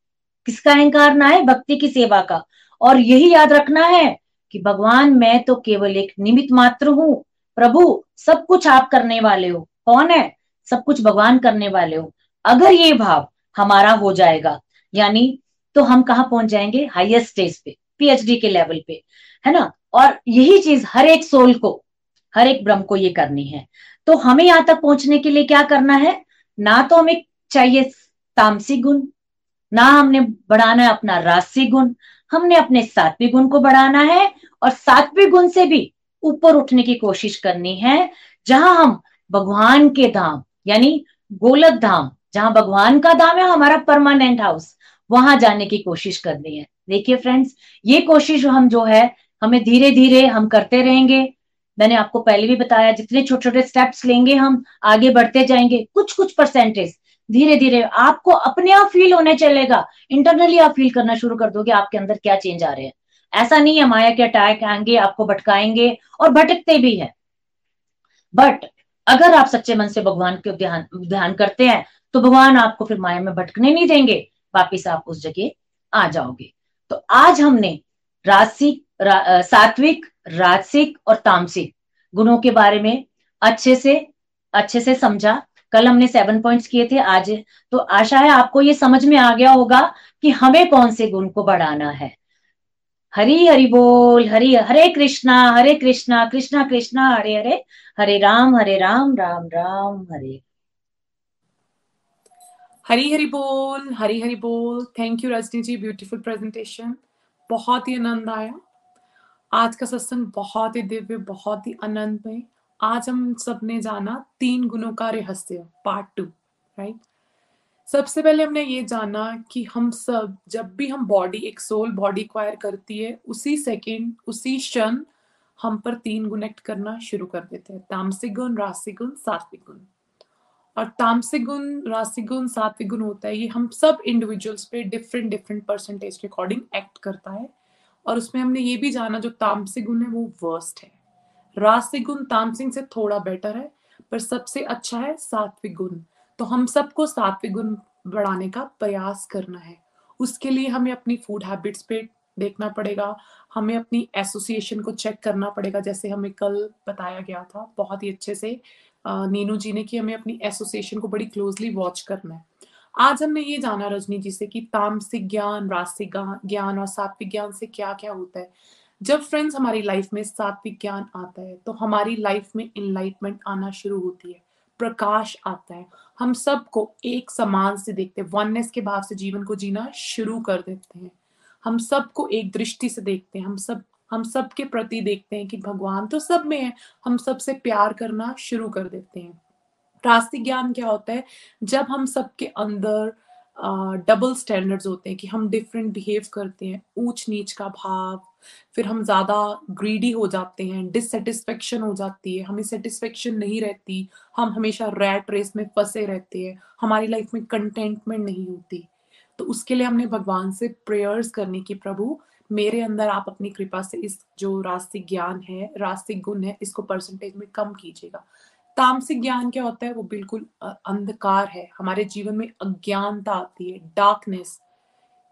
किसका अहंकार ना आए? भक्ति की सेवा का। और यही याद रखना है कि भगवान, मैं तो केवल एक निमित मात्र हूँ। प्रभु, सब कुछ आप करने वाले हो। कौन है? सब कुछ भगवान करने वाले हो। अगर ये भाव हमारा हो जाएगा, यानी तो हम कहा पहुँच जाएँगे? हाईएस्ट स्टेज पे पीएचडी के लेवल पे, है ना? और यही चीज़ हर एक सोल को, हर एक ब्रह्म को ये करनी है। तो हमें यहाँ तक पहुँचने के लिए क्या करना है? ना तो हमें चाहिए तामसिक गुण, ना हमने बढ़ाना है अपना राजसिक गुण, हमने अपने सात्विक गुण को बढ़ाना है और सात्विक गुण से भी ऊपर उठने की कोशिश करनी है। जहाँ हम भगवान के धाम, यानी गोलक धाम, जहाँ भगवान का धाम है, हमारा परमानेंट हाउस वहाँ जाने की कोशिश करनी है। देखिए फ्रेंड्स ये कोशिश हम जो है हमें धीरे धीरे हम करते रहेंगे। मैंने आपको पहले भी बताया, जितने छोटे छोटे स्टेप्स लेंगे हम, आगे बढ़ते जाएँगे। कुछ कुछ परसेंटेज धीरे धीरे आपको अपने आप फील होने चलेगा। इंटरनली आप फील करना शुरू कर दोगे, आपके अंदर क्या चेंज आ रहे हैं। ऐसा नहीं है माया के अटैक आएँगे, आपको भटकाएँगे और भटकते भी है। बट अगर आप सच्चे मन से भगवान के ध्यान ध्यान करते हैं तो भगवान आपको फिर माया में भटकने नहीं देंगे। वापिस आप उस जगह आ जाओगे। तो आज हमने रासिक रा, सात्विक राजसिक और तामसिक गुणों के बारे में अच्छे से अच्छे से समझा। कल हमने सेवन पॉइंट्स किए थे आज तो आशा है आपको ये समझ में आ गया होगा कि हमें कौन से गुण को बढ़ाना है। हरी हरि बोल हरि हरे कृष्णा हरे कृष्णा कृष्णा कृष्णा हरे हरे हरे राम हरे राम राम राम हरे। हरी हरि बोल हरी हरि बोल। Thank you Rajni ji beautiful presentation बहुत ही आनंद आया। आज का सत्संग बहुत ही दिव्य, बहुत ही आनंद में आज हम सबने जाना तीन गुणों का रहस्य पार्ट टू राइट सबसे पहले हमने ये जाना कि हम सब, जब भी हम बॉडी एक सोल बॉडी क्वायर करती है, उसी सेकेंड उसी क्षण हम पर तीन गुण एक्ट करना शुरू कर देते हैं। तामसिक गुण रासिक गुण, सात्विक गुण। और तामसिक गुण रासिक गुण, सात्विक गुण होता है, ये हम सब इंडिविजुअल्स पे डिफरेंट डिफरेंट परसेंटेज के अकॉर्डिंग एक्ट करता है। और उसमें हमने ये भी जाना, जो तामसिक गुण है, वो वर्स्ट है। रासिक गुण तामसिक से थोड़ा बेटर है, पर सबसे अच्छा है सात्विक गुण। तो हम सबको सात्विक गुण बढ़ाने का प्रयास करना है। उसके लिए हमें अपनी फ़ूड हैबिट्स पे देखना पड़ेगा, हमें अपनी एसोसिएशन को चेक करना पड़ेगा, जैसे हमें कल बताया गया था, बहुत ही अच्छे से नीनू जी ने कि हमें अपनी एसोसिएशन को बड़ी क्लोजली वॉच करना है। आज हमने ये जाना रजनी जी से कि तामसिक ज्ञान, रास्तिक ज्ञान और सात्विक ज्ञान से क्या क्या होता है। जब फ्रेंड्स हमारी लाइफ में सात्विक ज्ञान आता है तो हमारी लाइफ में इनलाइटमेंट आना शुरू होती है, प्रकाश आता है। हम सबको एक समान से देखते हैं वननेस के भाव से जीवन को जीना शुरू कर देते हैं। हम सबको एक दृष्टि से देखते हैं, हम सब हम सब के प्रति देखते हैं कि भगवान तो सब में है, हम सबसे प्यार करना शुरू कर देते हैं। रास्तिक ज्ञान क्या होता है? जब हम सबके अंदर डबल uh, स्टैंडर्ड्स होते हैं कि हम डिफरेंट बिहेव करते हैं ऊंच नीच का भाव फिर हम ज़्यादा ग्रीडी हो जाते हैं डिससेटिस्फेक्शन हो जाती है हमें सेटिस्फेक्शन नहीं रहती हम हमेशा रैट रेस में फंसे रहते हैं हमारी लाइफ में कंटेंटमेंट नहीं होती। तो उसके लिए हमने भगवान से प्रेयर्स करने की प्रभु मेरे अंदर आप अपनी कृपा से इस जो रास्तिक ज्ञान है रास्तिक गुण है इसको परसेंटेज में कम कीजिएगा। तामसिक ज्ञान क्या होता है? वो बिल्कुल अंधकार है। हमारे जीवन में अज्ञानता आती है डार्कनेस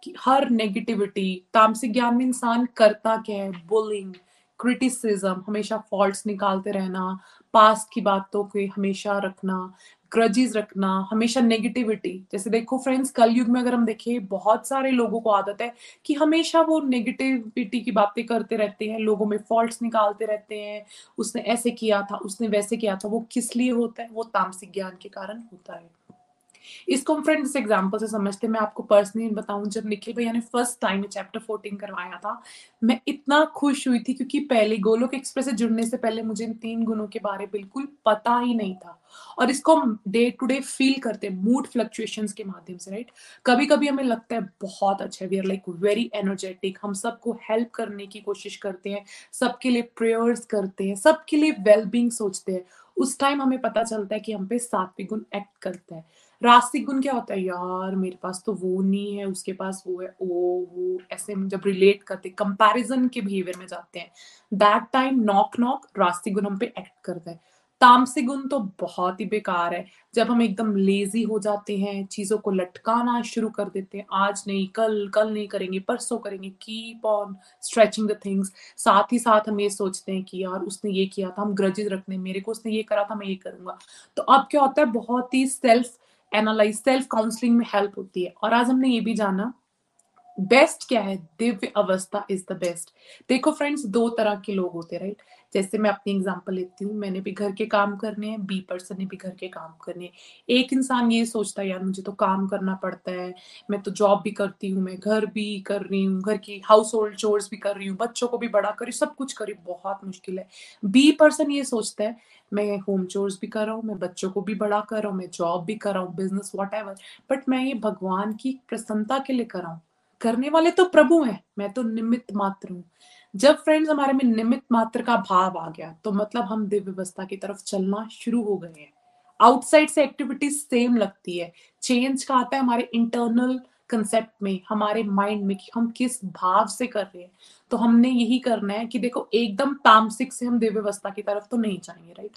कि हर नेगेटिविटी तामसिक ज्ञान में इंसान करता क्या है? बुलिंग क्रिटिसिज्म हमेशा फॉल्ट्स निकालते रहना पास्ट की बातों को हमेशा रखना ग्रजेस रखना, हमेशा नेगेटिविटी जैसे देखो फ्रेंड्स कल युग में अगर हम देखें, बहुत सारे लोगों को आदत है कि हमेशा वो नेगेटिविटी की बातें करते रहते हैं, लोगों में फॉल्ट्स निकालते रहते हैं। उसने ऐसे किया था, उसने वैसे किया था, वो किस लिए होता है? वो तामसिक ज्ञान के कारण होता है। इसको हम फ्रेंड एग्ज़ाम्पल से समझते मैं आपको पर्सनली बताऊँ, जब निखिल भैया ने फ़र्स्ट टाइम चैप्टर फोर्टीन करवाया था, मैं इतना खुश हुई थी क्योंकि पहले गोलोक एक्सप्रेस से जुड़ने से पहले मुझे इन तीन गुणों के बारे बिल्कुल पता ही नहीं था। और इसको हम डे टू डे फील करते हैं मूड फ्लक्चुएशन के माध्यम से राइट कभी कभी हमें लगता है, बहुत अच्छा we are like very energetic हम सबको हेल्प करने की कोशिश करते हैं, सबके लिए प्रेयर्स करते हैं, सबके लिए वेलबींग सोचते हैं। उस टाइम हमें पता चलता है कि हम पे सात्विक गुण एक्ट करता है। रास्तिक गुण क्या होता है? यार, मेरे पास तो वो नहीं है, उसके पास वो है, ओ, वो, ऐसे जब रिलेट करते कंपैरिजन के बिहेवियर में जाते हैं। दैट टाइम नॉक नॉक रास्तिक गुण हम पे एक्ट करता है। तामसिक गुण तो बहुत ही बेकार है। जब हम एकदम लेजी हो जाते हैं, चीज़ों को लटकाना शुरू कर देते हैं, आज नहीं, कल कल नहीं करेंगे, परसों करेंगे keep on stretching the things साथ ही साथ हम ये सोचते हैं कि यार, उसने ये किया था, हम ग्रजेज रखने मेरे को उसने ये करा था, मैं ये करूँगा। तो अब क्या होता है? बहुत ही सेल्फ एनालाइज सेल्फ काउंसलिंग में हेल्प होती है। और आज हमने ये भी जाना बेस्ट क्या है? दिव्य अवस्था इज़ द बेस्ट देखो फ्रेंड्स दो तरह के लोग होते हैं राइट जैसे मैं अपनी एग्जांपल लेती हूँ, मैंने भी घर के काम करने हैं बी पर्सन ने भी घर के काम करने हैं। एक इंसान ये सोचता है, यार, मुझे तो काम करना पड़ता है, मैं तो जॉब भी करती हूँ, मैं घर भी कर रही हूँ, घर की हाउस होल्ड चोर्स भी कर रही हूँ, बच्चों को भी बड़ा करी सब कुछ करी बहुत मुश्किल है। बी पर्सन ये सोचता है, मैं होम चोर्स भी कर रहा हूँ, मैं बच्चों को भी बड़ा कर रहा हूँ, मैं जॉब भी कर रहा हूँ बिज़नेस वॉट बट मैं ये भगवान की प्रसन्नता के लिए कर रहा हूँ। करने वाले तो प्रभु हैं, मैं तो निमित्त मात्र हूँ। जब फ्रेंड्स हमारे में निमित मात्र का भाव आ गया तो मतलब हम दिव्य व्यवस्था की तरफ़ चलना शुरू हो गए हैं। आउटसाइड से एक्टिविटी सेम लगती है। चेंज का आता है हमारे इंटरनल कंसेप्ट में, हमारे माइंड में कि हम किस भाव से कर रहे हैं। तो हमने यही करना है कि देखो, एकदम तामसिक से हम दिव्य व्यवस्था की तरफ़ तो नहीं जाएँगे राइट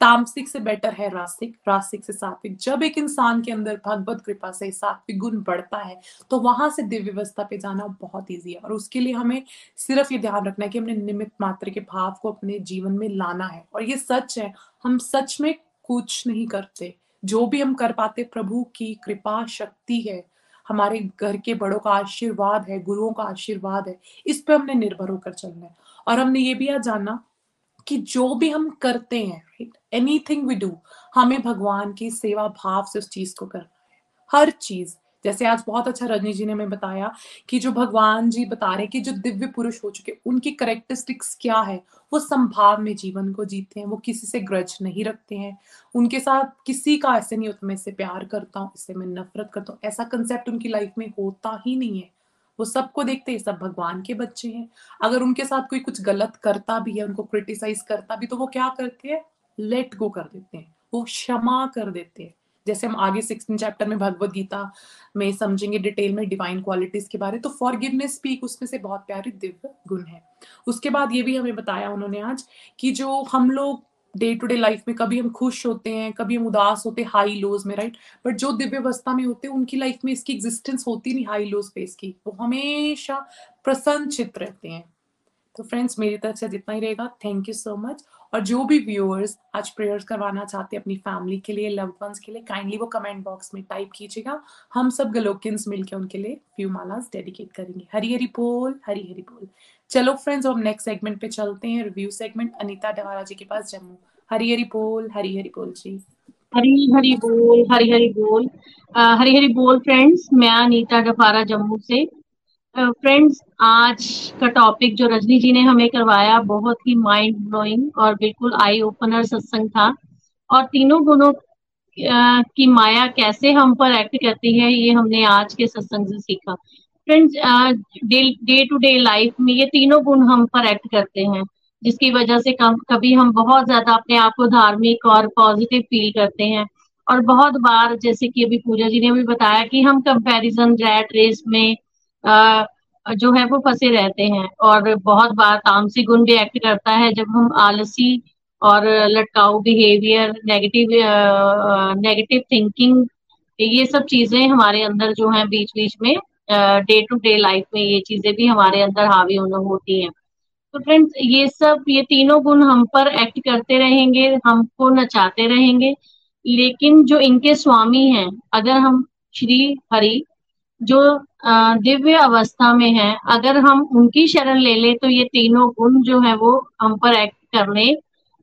तामसिक से बेटर है रासिक रासिक से सात्विक। जब एक इंसान के अंदर भगवत कृपा से सात्विक गुण बढ़ता है तो वहाँ से दिव्य व्यवस्था पे जाना बहुत ईजी है। और उसके लिए हमें सिर्फ़ ये ध्यान रखना है कि हमने निमित मात्र के भाव को अपने जीवन में लाना है। और ये सच है, हम सच में कुछ नहीं करते। जो भी हम कर पाते, प्रभु की कृपा शक्ति है। हमारे घर के बड़ों का आशीर्वाद है, गुरुओं का आशीर्वाद है। इस पर हमने निर्भर होकर चलना है। और हमने ये भी आज जाना कि जो भी हम करते हैं राइट एनीथिंग वी डू हमें भगवान की सेवा भाव से उस चीज़ को करना है। हर चीज़। जैसे आज बहुत अच्छा रजनी जी ने हमें बताया कि जो भगवान जी बता रहे हैं कि जो दिव्य पुरुष हो चुके उनकी करेक्टरिस्टिक्स क्या है? वो संभाव में जीवन को जीते हैं, वो किसी से ग्रज नहीं रखते हैं। उनके साथ किसी का ऐसे नहीं होता, मैं इससे प्यार करता हूँ, इससे मैं नफरत करता हूँ। ऐसा कंसेप्ट उनकी लाइफ में होता ही नहीं है। वो सबको देखते हैं, सब भगवान के बच्चे हैं। अगर उनके साथ कोई कुछ गलत करता भी है, उनको क्रिटिसाइज करता भी तो वो क्या करते हैं? लेट गो कर देते हैं। वो क्षमा कर देते हैं। जैसे हम आगे सिक्सटीन चैप्टर में भगवत गीता में समझेंगे डिटेल में डिवाइन क्वालिटीज के बारे तो फॉरगिवनेस स्पीक उसमें से बहुत प्यारे दिव्य गुण है। उसके बाद ये भी हमें बताया उन्होंने आज कि जो हम लोग डे टू डे लाइफ में कभी हम खुश होते हैं, कभी हम उदास होते हैं हाई लोज में राइट बट जो दिव्य अवस्था में होते हैं, उनकी लाइफ में इसकी एग्जिस्टेंस होती नहीं हाई लो स्पेस की वो हमेशा प्रसन्न चित रहते हैं। तो फ्रेंड्स मेरी तरफ़ से जितना ही रहेगा। थैंक यू सो मच और जो भी व्यूअर्स आज प्रेयर्स करवाना चाहते हैं अपनी फैमिली के लिए लव्ड वंस के लिए काइंडली वो कमेंट बॉक्स में टाइप कीजिएगा। हम सब गलोकिन्स मिलकर उनके लिए फ्यू मालास डेडिकेट करेंगे। हरी हरी बोल हरी हरी बोल। चलो फ्रेंड्स हम नेक्स्ट सेगमेंट पे चलते हैं रिव्यू सेगमेंट अनीता डवारा जी के पास जम्मू। हरी हरी बोल हरी हरी बोल जी। हरी हरी बोल हरी हरी बोल। आ, हरी हरी बोल फ्रेंड्स मैं अनीता डफारा जम्मू से। फ्रेंड्स आज का टॉपिक जो रजनी जी ने हमें करवाया बहुत ही माइंड ब्लोइंग और बिल्कुल आई ओपनर सत्संग था। और तीनों गुणों की माया कैसे हम पर एक्ट करती है ये हमने आज के सत्संग से सीखा। Friends day to day life में ये तीनों गुण हम पर एक्ट करते हैं जिसकी वजह से कम कभी हम बहुत ज़्यादा अपने आप को धार्मिक और पॉजिटिव फील करते हैं। और बहुत बार जैसे कि अभी पूजा जी ने भी बताया कि हम कंपैरिजन रैट रेस में आ, जो है वो फंसे रहते हैं। और बहुत बार तामसी गुण भी एक्ट करता है जब हम आलसी और लटकाऊ बिहेवियर नेगेटिव नेगेटिव थिंकिंग ये सब चीज़ें हमारे अंदर जो है बीच बीच में डे टू डे लाइफ में ये चीज़ें भी हमारे अंदर हावी होना होती हैं। तो फ्रेंड्स ये सब, ये तीनों गुण हम पर एक्ट करते रहेंगे, हमको नचाते रहेंगे। लेकिन जो इनके स्वामी हैं, अगर हम श्री हरि, जो दिव्य अवस्था में है, अगर हम उनकी शरण ले ले तो ये तीनों गुण जो है वो हम पर एक्ट करने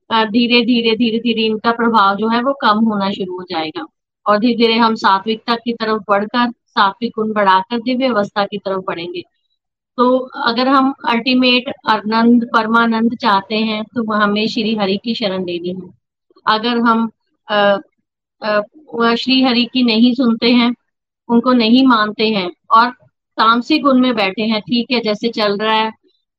धीरे धीरे धीरे धीरे इनका प्रभाव जो है वो कम होना शुरू हो जाएगा। और धीरे धीरे हम सात्विकता की तरफ़ बढ़कर सात्विक गुण बढ़ाकर दिव्य अवस्था की तरफ़ बढ़ेंगे। तो अगर हम अल्टीमेट आनंद परमानंद चाहते हैं तो हमें श्री हरि की शरण लेनी है। अगर हम आ, श्री हरि की नहीं सुनते हैं उनको नहीं मानते हैं और तामसिक गुण में बैठे हैं ठीक है जैसे चल रहा है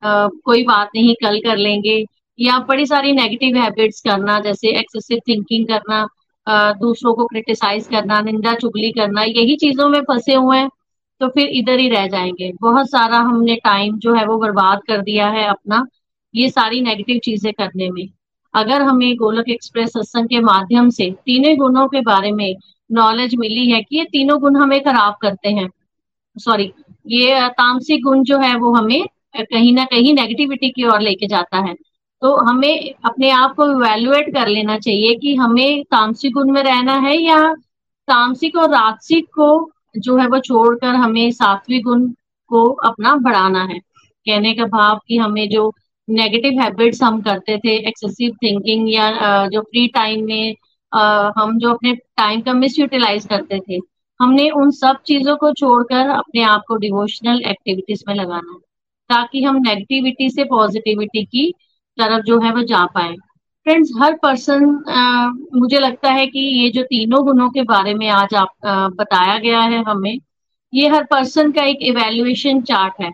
आ, कोई बात नहीं कल कर लेंगे या बड़ी सारी नेगेटिव हैबिट्स करना जैसे एक्सेसिव थिंकिंग करना दूसरों को क्रिटिसाइज करना, निंदा, चुगली करना, यही चीज़ों में फंसे हुए हैं तो फिर इधर ही रह जाएँगे। बहुत सारा हमने टाइम जो है वो बर्बाद कर दिया है अपना, ये सारी नेगेटिव चीज़ें करने में। अगर हमें गोलक एक्सप्रेस सत्संग के माध्यम से तीनों गुणों के बारे में नॉलेज मिली है कि ये तीनों गुण हमें खराब करते हैं सॉरी ये तामसिक गुण जो है वो हमें कहीं ना कहीं नेगेटिविटी की ओर लेके जाता है। तो हमें अपने आप को इवेल्युएट कर लेना चाहिए कि हमें तामसिक गुण में रहना है या तामसिक और राजसिक को जो है वो छोड़कर हमें सात्विक गुण को अपना बढ़ाना है। कहने का भाव कि हमें जो नेगेटिव हैबिट्स हम करते थे एक्सेसिव थिंकिंग या जो फ्री टाइम में हम जो अपने टाइम का मिस यूटिलाइज करते थे, हमने उन सब चीज़ों को छोड़कर अपने आप को डिवोशनल एक्टिविटीज़ में लगाना है, ताकि हम नेगेटिविटी से पॉजिटिविटी की तरफ़ जो है वो जा पाए। फ्रेंड्स हर पर्सन मुझे लगता है कि ये जो तीनों गुणों के बारे में आज आप आ, बताया गया है हमें ये हर पर्सन का एक इवेल्युएशन चार्ट है।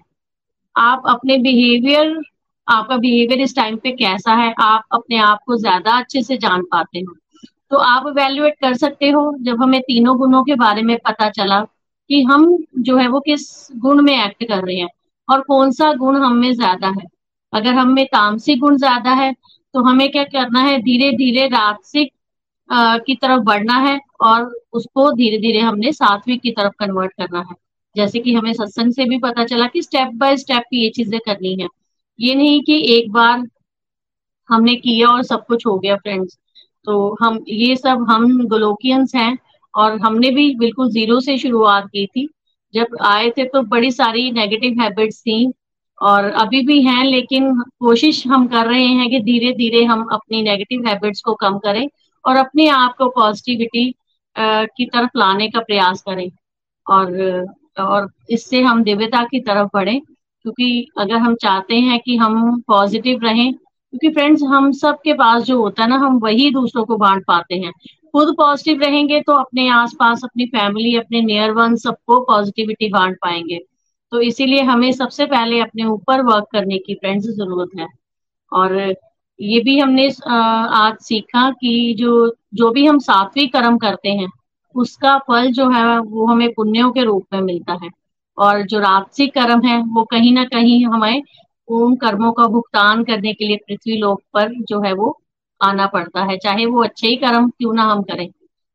आप अपने बिहेवियर आपका बिहेवियर इस टाइम पे कैसा है आप अपने आप को ज़्यादा अच्छे से जान पाते हो। तो आप इवेल्युएट कर सकते हो जब हमें तीनों गुणों के बारे में पता चला कि हम जो है वो किस गुण में एक्ट कर रहे हैं और कौन सा गुण हम में ज़्यादा है। अगर हम में तामसिक गुण ज़्यादा है तो हमें क्या करना है? धीरे धीरे राजसिक की तरफ़ बढ़ना है और उसको धीरे धीरे हमने सात्विक की तरफ़ कन्वर्ट करना है। जैसे कि हमें सत्संग से भी पता चला कि स्टेप बाय स्टेप ये चीज़ें करनी है। ये नहीं कि एक बार हमने किया और सब कुछ हो गया फ्रेंड्स तो हम, ये सब हम ग्लोकियंस हैं और हमने भी बिल्कुल ज़ीरो से शुरुआत की थी। जब आए थे तो बड़ी सारी नेगेटिव हैबिट्स थी और अभी भी हैं, लेकिन कोशिश हम कर रहे हैं कि धीरे धीरे हम अपनी नेगेटिव हैबिट्स को कम करें और अपने आप को पॉजिटिविटी की तरफ़ लाने का प्रयास करें। और और इससे हम दिव्यता की तरफ़ बढ़े, क्योंकि अगर हम चाहते हैं कि हम पॉजिटिव रहें, क्योंकि फ्रेंड्स हम सब के पास जो होता है ना, हम वही दूसरों को बांट पाते हैं। खुद पॉजिटिव रहेंगे तो अपने आसपास अपनी फैमिली अपने नियर वन सबको पॉजिटिविटी बांट पाएँगे। तो इसीलिए हमें सबसे पहले अपने ऊपर वर्क करने की फ्रेंड्स ज़रूरत है। और ये भी हमने आज सीखा कि जो जो भी हम सात्विक कर्म करते हैं, उसका फल जो है वो हमें पुण्यों के रूप में मिलता है। और जो राजसिक कर्म है, वो कहीं ना कहीं हमें उन कर्मों का भुगतान करने के लिए पृथ्वी लोक पर जो है वो आना पड़ता है। चाहे वो अच्छे ही कर्म क्यों ना हम करें।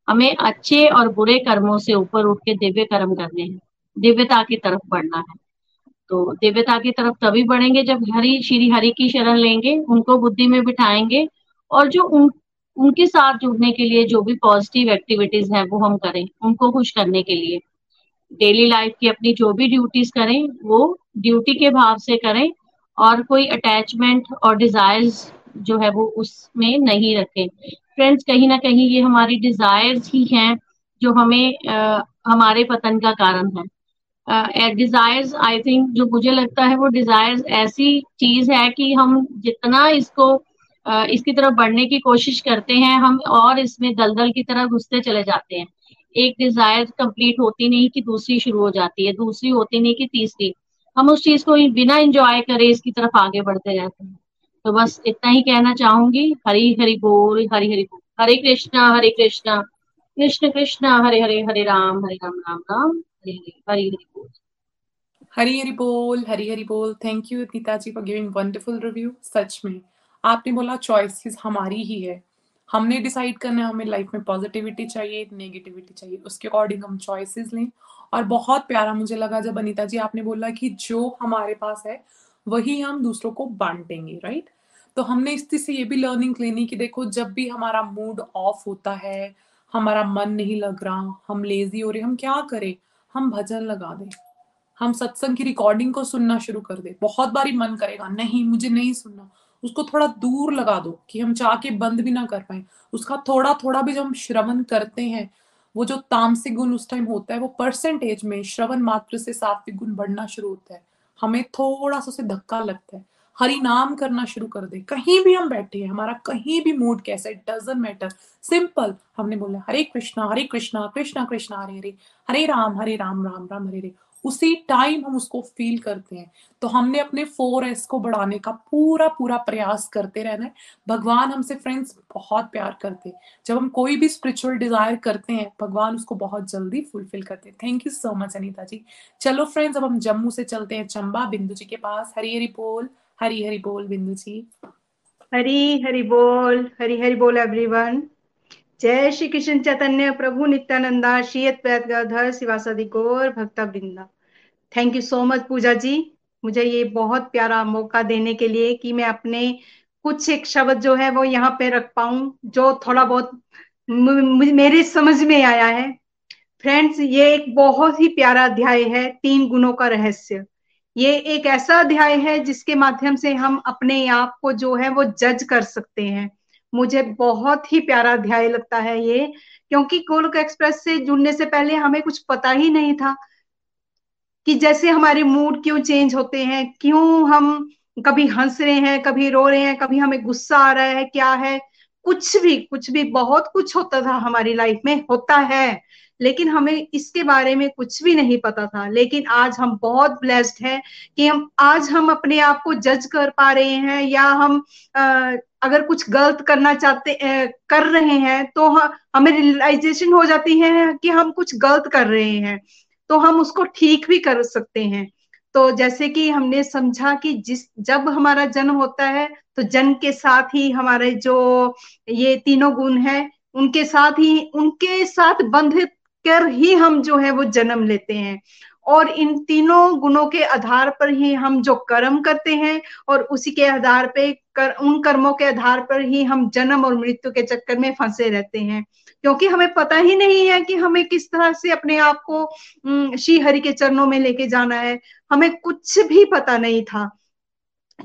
हमें अच्छे और बुरे कर्मों से ऊपर उठ के दिव्य कर्म करने हैं। दिव्यता की तरफ़ बढ़ना है। तो दिव्यता की तरफ़ तभी बढ़ेंगे जब हरि श्री हरि की शरण लेंगे उनको बुद्धि में बिठाएँगे और जो उन उनके साथ जुड़ने के लिए जो भी पॉजिटिव एक्टिविटीज़ है वो हम करें उनको खुश करने के लिए। डेली लाइफ की अपनी जो भी ड्यूटीज़ करें वो ड्यूटी के भाव से करें और कोई अटैचमेंट और डिजायर्स जो है वो उसमें नहीं रखें। फ्रेंड्स कहीं ना कहीं ये हमारी डिजायर्स ही हैं जो हमें आ, हमारे पतन का कारण है। डिजायर्स आई थिंक जो मुझे लगता है वो डिजायर्स ऐसी चीज़ है कि हम जितना इसको इसकी तरफ़ बढ़ने की कोशिश करते हैं, हम और इसमें दलदल की तरह घुसते चले जाते हैं। एक डिज़ायर कंप्लीट होती नहीं कि दूसरी शुरू हो जाती है, दूसरी होती नहीं कि तीसरी। हम उस चीज़ को बिना एंजॉय करे इसकी तरफ़ आगे बढ़ते रहते हैं। तो बस इतना ही कहना चाहूँगी। हरी हरी बोल, हरी हरी बोल। हरे कृष्णा हरे कृष्णा। कृष्ण कृष्ण, हरे हरे हरे राम हरे राम राम राम। हरे हरे बोल हरी हरी बोल. Thank you Neeta ji for giving wonderful review सच में, आपने बोला चॉइसेस हमारी ही है. हमने डिसाइड करना है, हमें लाइफ में पॉजिटिविटी चाहिए नेगेटिविटी चाहिए. उसके अकॉर्डिंग हम चॉइसेस लें. और बहुत प्यारा मुझे लगा जब अनिता जी आपने बोला कि जो हमारे पास है, वही हम दूसरों को बांटेंगे राइट तो हमने इस चीज़ से ये भी लर्निंग लेनी कि देखो, जब भी हमारा मूड ऑफ़ होता है, हमारा मन नहीं लग रहा, हम लेजी हो रहे, हम क्या करें? हम भजन लगा दें। हम सत्संग की रिकॉर्डिंग को सुनना शुरू कर दे। बहुत बारी मन करेगा, नहीं, मुझे नहीं सुनना। उसको थोड़ा दूर लगा दो कि हम चाह के बंद भी ना कर पाए। उसका थोड़ा थोड़ा भी जब हम श्रवण करते हैं, वो जो तामसिक गुण उस टाइम होता है, वो परसेंटेज में श्रवण मात्र से सात्विक गुण बढ़ना शुरू होता है। हमें थोड़ा सा उसे धक्का लगता है। हरि नाम करना शुरू कर दे। कहीं भी हम बैठे हैं, हमारा कहीं भी मूड कैसा डजेंट मैटर सिंपल हमने बोला, हरे कृष्णा हरे कृष्णा कृष्णा कृष्णा, हरे हरे हरे राम हरे राम राम राम, हरे हरे। उसी टाइम हम उसको फील करते हैं। तो हमने अपने फोर एस को बढ़ाने का पूरा पूरा प्रयास करते रहना है। भगवान हमसे फ्रेंड्स बहुत प्यार करते हैं। जब हम कोई भी स्पिरिचुअल डिज़ायर करते हैं, भगवान उसको बहुत जल्दी फुलफिल करते हैं। Thank you so much Anita ji. चलो फ्रेंड्स अब हम जम्मू से चलते हैं, चंबा, बिंदु जी के पास। हरी हरी बोल। हरी हरी बोल बिंदु जी। हरी हरी बोल, हरी हरी बोल एवरीवन जय श्री कृष्ण चैतन्य, प्रभु नित्यानंदा शीयत पैदगाधर शिवासादि गौर भक्ता Vrinda thank you so much Pooja ji. मुझे ये बहुत प्यारा मौका देने के लिए कि मैं अपने कुछ एक शब्द जो है वो यहाँ पे रख पाऊँ, जो थोड़ा बहुत मेरे समझ में आया है। फ्रेंड्स ये एक बहुत ही प्यारा अध्याय है, तीन गुणों का रहस्य। ये एक ऐसा अध्याय है जिसके माध्यम से हम अपने आप को जो है वो जज कर सकते हैं। मुझे बहुत ही प्यारा अध्याय लगता है ये, क्योंकि गोलक एक्सप्रेस से जुड़ने से पहले हमें कुछ पता ही नहीं था कि जैसे हमारे मूड क्यों चेंज होते हैं, क्यों हम कभी हंस रहे हैं, कभी रो रहे हैं, कभी हमें गुस्सा आ रहा है, क्या है, कुछ भी कुछ भी, बहुत कुछ होता था हमारी लाइफ में, होता है। लेकिन हमें इसके बारे में कुछ भी नहीं पता था। लेकिन आज हम बहुत ब्लेस्ड हैं कि हम आज हम अपने आप को जज कर पा रहे हैं या हम आ, अगर कुछ गलत करना चाहते आ, कर रहे हैं तो हमें रियलाइजेशन हो जाती है कि हम कुछ गलत कर रहे हैं। तो हम उसको ठीक भी कर सकते हैं। तो जैसे कि हमने समझा कि जिस जब हमारा जन्म होता है तो जन्म के साथ ही हमारे जो ये तीनों गुण है उनके साथ ही उनके साथ बंध कर ही हम जो है वो जन्म लेते हैं। और इन तीनों गुणों के आधार पर ही हम जो कर्म करते हैं और उसी के आधार पे कर, उन कर्मों के आधार पर ही हम जन्म और मृत्यु के चक्कर में फंसे रहते हैं। क्योंकि हमें पता ही नहीं है कि हमें किस तरह से अपने आप को श्री हरि के चरणों में लेके जाना है। हमें कुछ भी पता नहीं था।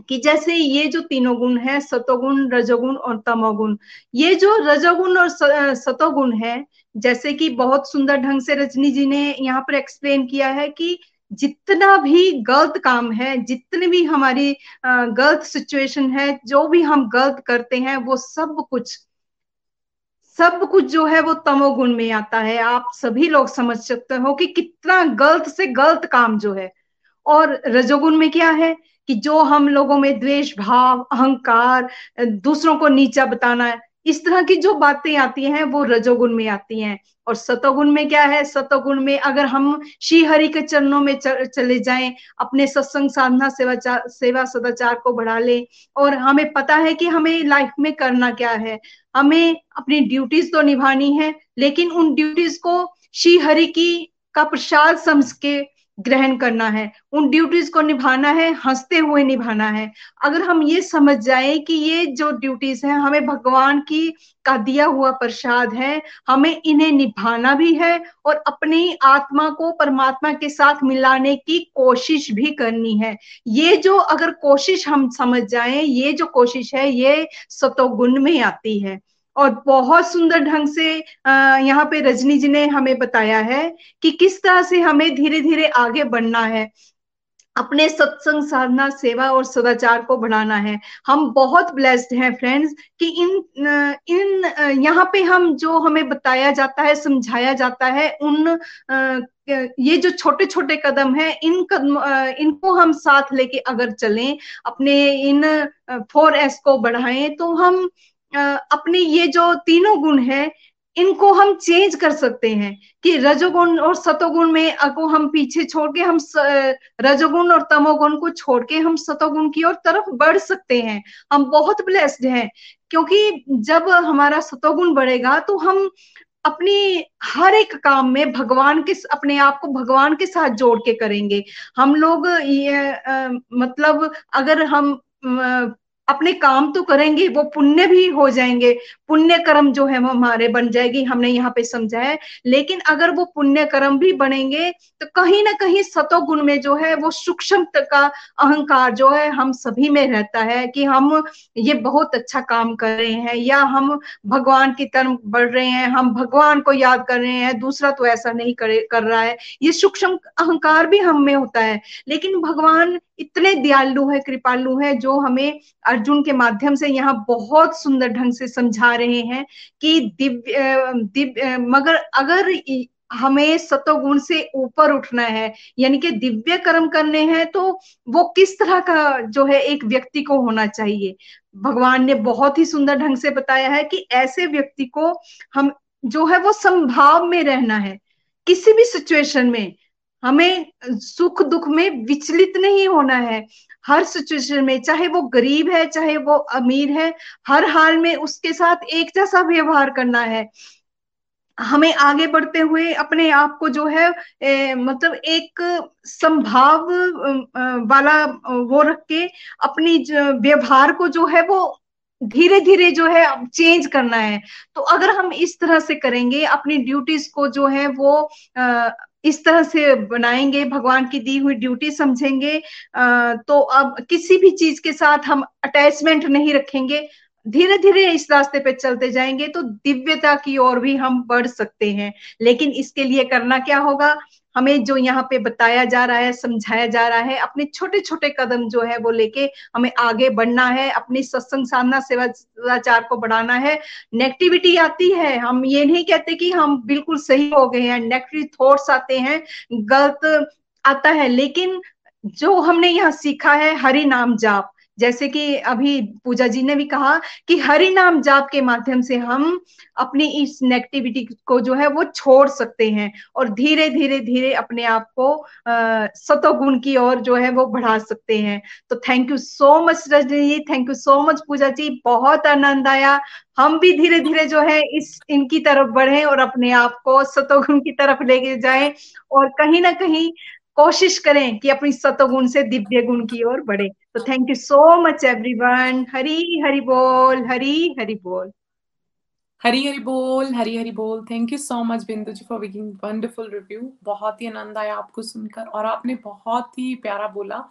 कि जैसे ये जो तीनों गुण है, सतोगुण, रजोगुण और तमोगुण, ये जो रजोगुण और सतोगुण है, जैसे कि बहुत सुंदर ढंग से रजनी जी ने यहाँ पर एक्सप्लेन किया है कि जितना भी गलत काम है, जितने भी हमारी गलत सिचुएशन है, जो भी हम गलत करते हैं, वो सब कुछ सब कुछ जो है वो तमोगुण में आता है। आप सभी लोग समझ सकते हो कि कितना गलत से गलत काम जो है। और रजोगुण में क्या है? कि जो हम लोगों में द्वेष, भाव, अहंकार दूसरों को नीचा बताना है, इस तरह की जो बातें आती हैं, वो रजोगुण में आती हैं। और सतोगुण में क्या है? सतोगुण में अगर हम श्री हरि के चरणों में चले जाएँ, अपने सत्संग, साधना, सेवा सेवा सदाचार को बढ़ा ले, और हमें पता है कि हमें लाइफ में करना क्या है। हमें अपनी ड्यूटीज़ तो निभानी है, लेकिन उन ड्यूटीज़ को श्री हरि की का प्रसाद समझ के ग्रहण करना है, उन ड्यूटीज़ को निभाना है, हँसते हुए निभाना है। अगर हम ये समझ जाए कि ये जो ड्यूटीज़ है, हमें भगवान की का दिया हुआ प्रसाद है, हमें इन्हें निभाना भी है और अपनी आत्मा को परमात्मा के साथ मिलाने की कोशिश भी करनी है। ये जो अगर कोशिश हम समझ जाए, ये जो कोशिश है, ये सतोगुण में आती है। और बहुत सुंदर ढंग से यहाँ पे रजनी जी ने हमें बताया है कि किस तरह से हमें धीरे धीरे आगे बढ़ना है। अपने सत्संग साधना, सेवा और सदाचार को बढ़ाना है। हम बहुत ब्लेस्ड हैं फ्रेंड्स कि इन इन यहाँ पे हम जो हमें बताया जाता है, समझाया जाता है, उन ये जो छोटे छोटे कदम है, इन कदम इनको हम साथ लेके अगर चलें, अपने इन फोर एस को बढ़ाएँ तो हम अपने ये जो तीनों गुण है इनको हम चेंज कर सकते हैं कि रजोगुण और सतोगुण में को हम पीछे छोड़ के हम रजोगुण और तमोगुण को छोड़ के हम सतोगुण की ओर तरफ़ बढ़ सकते हैं। हम बहुत ब्लेस्ड हैं क्योंकि जब हमारा सतोगुण बढ़ेगा तो हम अपनी हर एक काम में भगवान के अपने आप को भगवान के साथ जोड़ के करेंगे। हम लोग ये आ, मतलब अगर हम अपने काम तो करेंगे, वो पुण्य भी हो जाएँगे। पुण्य कर्म जो है वो हमारे बन जाएगी, हमने यहाँ पे समझा है। लेकिन अगर वो पुण्य कर्म भी बनेंगे तो कहीं ना कहीं सतो गुण में जो है, वो सूक्ष्म का अहंकार जो है, हम सभी में रहता है कि हम ये बहुत अच्छा काम कर रहे हैं, या हम भगवान की तरफ़ बढ़ रहे हैं, हम भगवान को याद कर रहे हैं, दूसरा तो ऐसा नहीं करे, कर रहा है। ये सूक्ष्म अहंकार भी हम में होता है। लेकिन भगवान इतने दयालु है, कृपालु है, जो हमें अर्जुन के माध्यम से यहाँ बहुत सुंदर ढंग से समझा रहे हैं कि दिव्य दिव्य मगर अगर हमें सतोगुण से ऊपर उठना है, यानी कि दिव्य कर्म करने हैं तो वो किस तरह का जो है एक व्यक्ति को होना चाहिए? भगवान ने बहुत ही सुंदर ढंग से बताया है कि ऐसे व्यक्ति को हम, जो है वो संभाव में रहना है। किसी भी सिचुएशन में हमें सुख दुख में विचलित नहीं होना है। हर सिचुएशन में चाहे वो गरीब है चाहे वो अमीर है हर हाल में उसके साथ एक जैसा व्यवहार करना है। हमें आगे बढ़ते हुए अपने आप को जो है ए, मतलब एक संभाव वाला वो रख के अपनी व्यवहार को जो है वो धीरे धीरे जो है चेंज करना है। तो अगर हम इस तरह से करेंगे अपनी ड्यूटीज़ को जो है वो आ, इस तरह से बनाएँगे, भगवान की दी हुई ड्यूटी समझेंगे तो अब किसी भी चीज़ के साथ हम अटैचमेंट नहीं रखेंगे। धीरे धीरे इस रास्ते पे चलते जाएँगे तो दिव्यता की ओर भी हम बढ़ सकते हैं। लेकिन इसके लिए करना क्या होगा? हमें जो यहाँ पे बताया जा रहा है, समझाया जा रहा है, अपने छोटे छोटे कदम जो है वो लेके हमें आगे बढ़ना है, अपनी सत्संग साधना सेवाचार को बढ़ाना है। नेगेटिविटी आती है, हम ये नहीं कहते कि हम बिल्कुल सही हो गए हैं नेगेटिव थॉट्स आते हैं, गलत आता है, लेकिन जो हमने यहाँ सीखा है, हरि नाम जाप। जैसे कि अभी पूजा जी ने भी कहा कि हरि नाम जाप के माध्यम से हम अपनी इस नेगेटिविटी को जो है वो छोड़ सकते हैं और धीरे धीरे धीरे अपने आप को सतोगुण की ओर जो है वो बढ़ा सकते हैं। तो thank you so much Rajni ji thank you so much Pooja ji, बहुत आनंद आया। हम भी धीरे धीरे जो है इस, इनकी तरफ़ बढ़े और अपने आप को सतोगुण की तरफ़ लेके जाए और कहीं ना कहीं कोशिश करें कि अपनी सतोगुण से दिव्य गुण की ओर बढ़े। तो thank you so much everyone Hari Hari बोल, हरी हरी बोल। हरी हरी बोल, हरी हरी बोल। Thank you so much Bindu ji for making wonderful review बहुत ही आनंद आया आपको सुनकर और आपने बहुत ही प्यारा बोला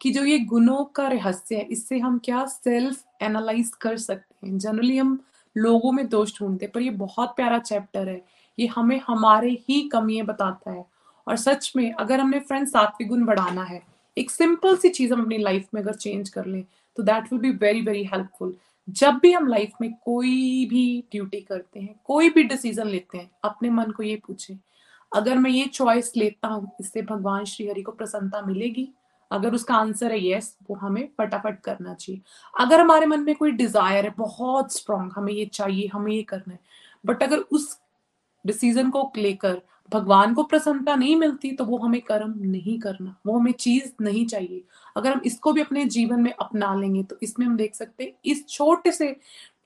कि जो ये गुणों का रहस्य है, इससे हम क्या सेल्फ एनालाइज कर सकते हैं? जनरली हम लोगों में दोष ढूंढते पर ये बहुत प्यारा चैप्टर है। ये हमें हमारे ही कमियाँ बताता है। और सच में, अगर हमने फ्रेंड सात्विक गुण बढ़ाना है, एक सिंपल सी चीज़ हम अपनी लाइफ में अगर चेंज कर लें तो that will be very very helpful जब भी हम लाइफ में कोई भी ड्यूटी करते हैं, कोई भी डिसीज़न लेते हैं, अपने मन को ये पूछे, अगर मैं ये चॉइस लेता हूँ, इससे भगवान श्री हरि को प्रसन्नता मिलेगी? अगर उसका आंसर है यस वो हमें फटाफट करना चाहिए। अगर हमारे मन में कोई डिज़ायर है, बहुत स्ट्रांग हमें ये चाहिए, हमें ये करना है बट अगर उस डिसीज़न को लेकर भगवान को प्रसन्नता नहीं मिलती तो वो हमें कर्म नहीं करना, वो हमें चीज़ नहीं चाहिए। अगर हम इसको भी अपने जीवन में अपना लेंगे तो इसमें हम देख सकते हैं, इस छोटे से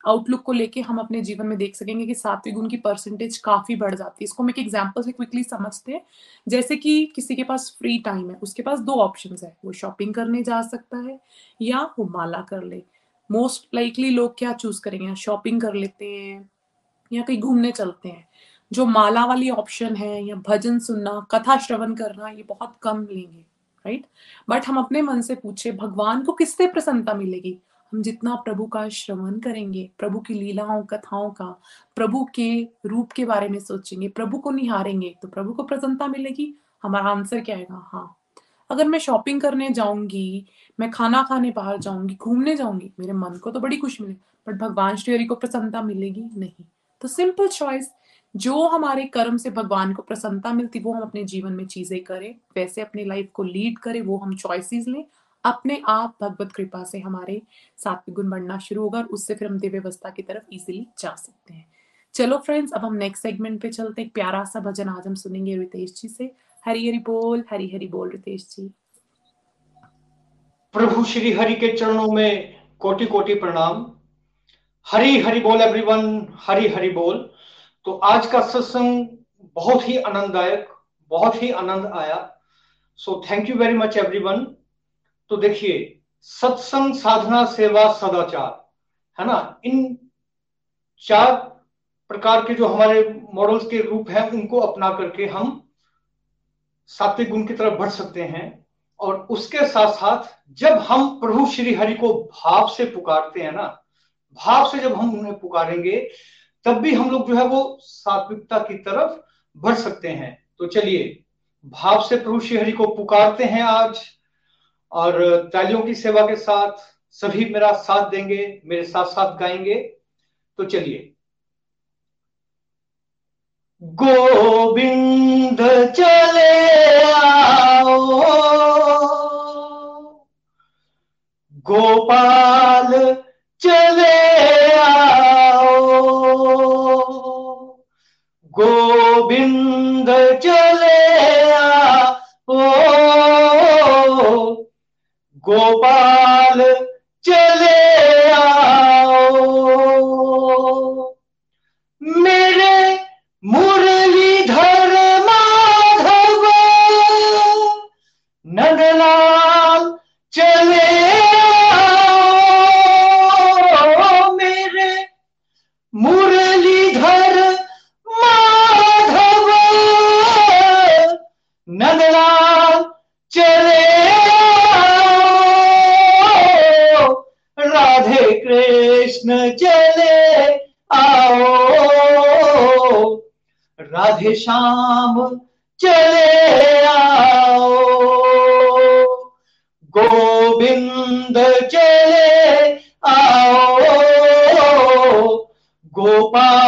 आउटलुक को लेके हम अपने जीवन में देख सकेंगे कि सात्विक गुण की परसेंटेज काफ़ी बढ़ जाती है। इसको हम एक एग्ज़ाम्पल से क्विकली समझते हैं। जैसे कि किसी के पास फ्री टाइम है, उसके पास दो ऑप्शन है, वो शॉपिंग करने जा सकता है या वो माला कर ले। मोस्ट लाइकली लोग क्या चूज़ करेंगे शॉपिंग कर लेते हैं, या कहीं घूमने चलते हैं। जो माला वाली ऑप्शन है या भजन सुनना, कथा श्रवण करना, ये बहुत कम लेंगे राइट बट हम अपने मन से पूछे, भगवान को किससे प्रसन्नता मिलेगी? हम जितना प्रभु का श्रवण करेंगे, प्रभु की लीलाओं, कथाओं का, प्रभु के रूप के बारे में सोचेंगे, प्रभु को निहारेंगे तो प्रभु को प्रसन्नता मिलेगी? हमारा आंसर क्या आएगा? हाँ। अगर मैं शॉपिंग करने जाऊँगी, मैं खाना खाने बाहर जाऊँगी, घूमने जाऊँगी, मेरे मन को तो बड़ी खुशी मिलेगी बट भगवान श्री हरि को प्रसन्नता मिलेगी नहीं। तो सिंपल चॉइस जो हमारे कर्म से भगवान को प्रसन्नता मिलती, वो हम अपने जीवन में चीज़ें करें, वैसे अपने लाइफ को लीड करें, वो हम चॉइसेस लें, अपने आप भगवत कृपा से हमारे सात्विक गुण बढ़ना शुरू होगा और उससे फिर हम दिव्य अवस्था की तरफ़ इजीली जा सकते हैं। चलो फ्रेंड्स अब हम नेक्स्ट सेगमेंट पे चलते हैं। प्यारा सा भजन आज हम सुनेंगे रितेश जी से। हरी हरी बोल, हरी हरी बोल रितेश जी। प्रभु श्री हरि के चरणों में कोटि कोटि प्रणाम। हरी हरि बोल एवरीवन हरी हरि बोल। तो आज का सत्संग बहुत ही आनंददायक, बहुत ही आनंद आया। So thank you very much everyone तो देखिए, सत्संग साधना सेवा सदाचार, है ना? इन चार प्रकार के जो हमारे मॉडल्स के रूप हैं, उनको अपना करके हम सात्विक गुण की तरफ़ बढ़ सकते हैं। और उसके साथ साथ जब हम प्रभु श्री हरि को भाव से पुकारते हैं ना, भाव से जब हम उन्हें पुकारेंगे तब भी हम लोग जो है वो सात्विकता की तरफ़ बढ़ सकते हैं। तो चलिए, भाव से प्रभु श्री हरि को पुकारते हैं आज, और तालियों की सेवा के साथ सभी मेरा साथ देंगे, मेरे साथ साथ गाएँगे। तो चलिए। गोविंद चले आओ। गोपाल गोपाल चले आओ। राधे श्याम चले आओ। गोविंद चले आओ। गोपाल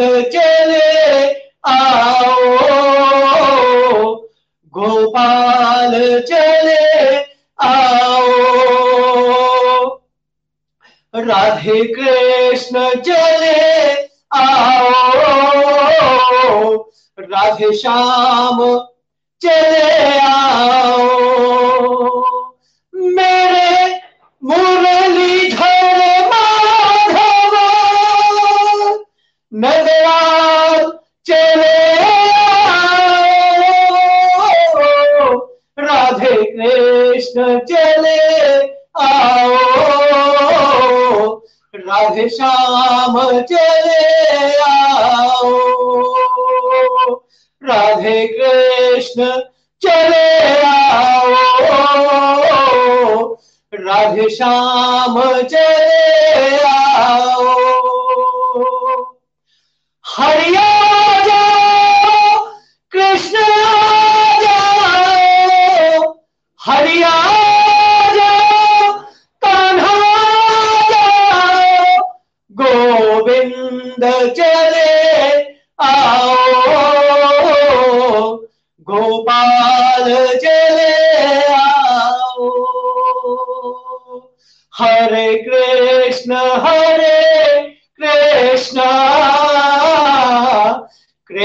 गोविंद चले आओ। गोपाल चले आओ। राधे कृष्ण चले आओ। राधे श्याम चले आओ राधे कृष्ण चले आओ। राधे श्याम चले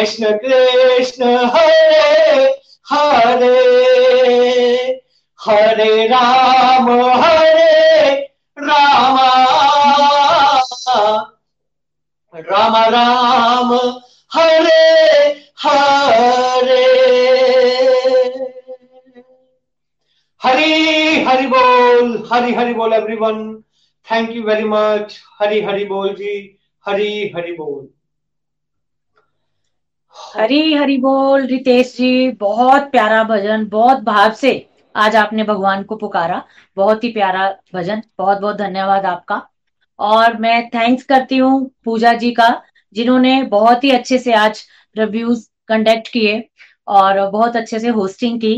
कृष्ण कृष्ण, हरे हरे। हरे राम हरे राम। राम राम, हरे हरे। हरी, हरि बोल, हरी, हरि बोल everyone thank you very much Hari, Hari बोल जी। हरी, हरि बोल। हरी हरी बोल, रितेश जी, बहुत प्यारा भजन, बहुत भाव से आज आपने भगवान को पुकारा। बहुत ही प्यारा भजन, बहुत बहुत धन्यवाद आपका। और मैं थैंक्स करती हूँ पूजा जी का, जिन्होंने बहुत ही अच्छे से आज रिव्यूज़ कंडक्ट किए और बहुत अच्छे से होस्टिंग की।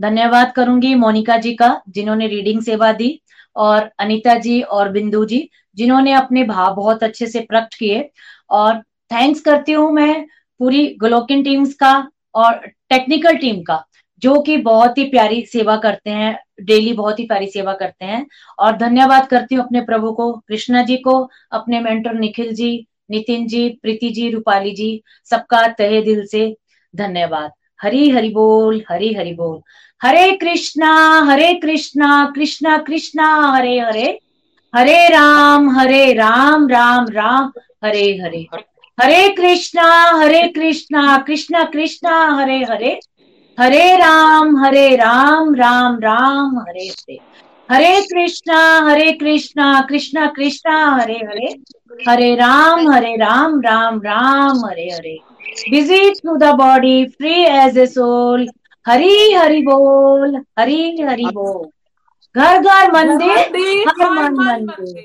धन्यवाद करूँगी मोनिका जी का, जिन्होंने रीडिंग सेवा दी और अनीता जी और बिंदु जी, जिन्होंने अपने भाव बहुत अच्छे से प्रकट किए। और थैंक्स करती हूँ मैं पूरी ग्लोकिन टीम्स का और टेक्निकल टीम का, जो कि बहुत ही प्यारी सेवा करते हैं डेली बहुत ही प्यारी सेवा करते हैं। और धन्यवाद करती हूँ अपने प्रभु को, कृष्णा जी को, अपने मेंटर निखिल जी, नितिन जी, प्रीति जी, रूपाली जी, सबका तहे दिल से धन्यवाद। हरी हरि बोल, हरी हरि बोल। Hare Krishna Hare Krishna Krishna Krishna, Hare Hare. Hare Ram Hare Ram Ram Ram, Hare Hare. Hare Krishna Hare Krishna Krishna Krishna Hare Hare. Hare Ram Hare Ram Ram Ram Hare Hare. Hare Krishna Hare Krishna Krishna Krishna Hare Hare. Hare Ram Hare Ram Ram Ram Hare Hare. Busy through the body free as a soul Hari Hari बोल हरी हरि बोल। घर घर मंदिर हर मन मंदिर।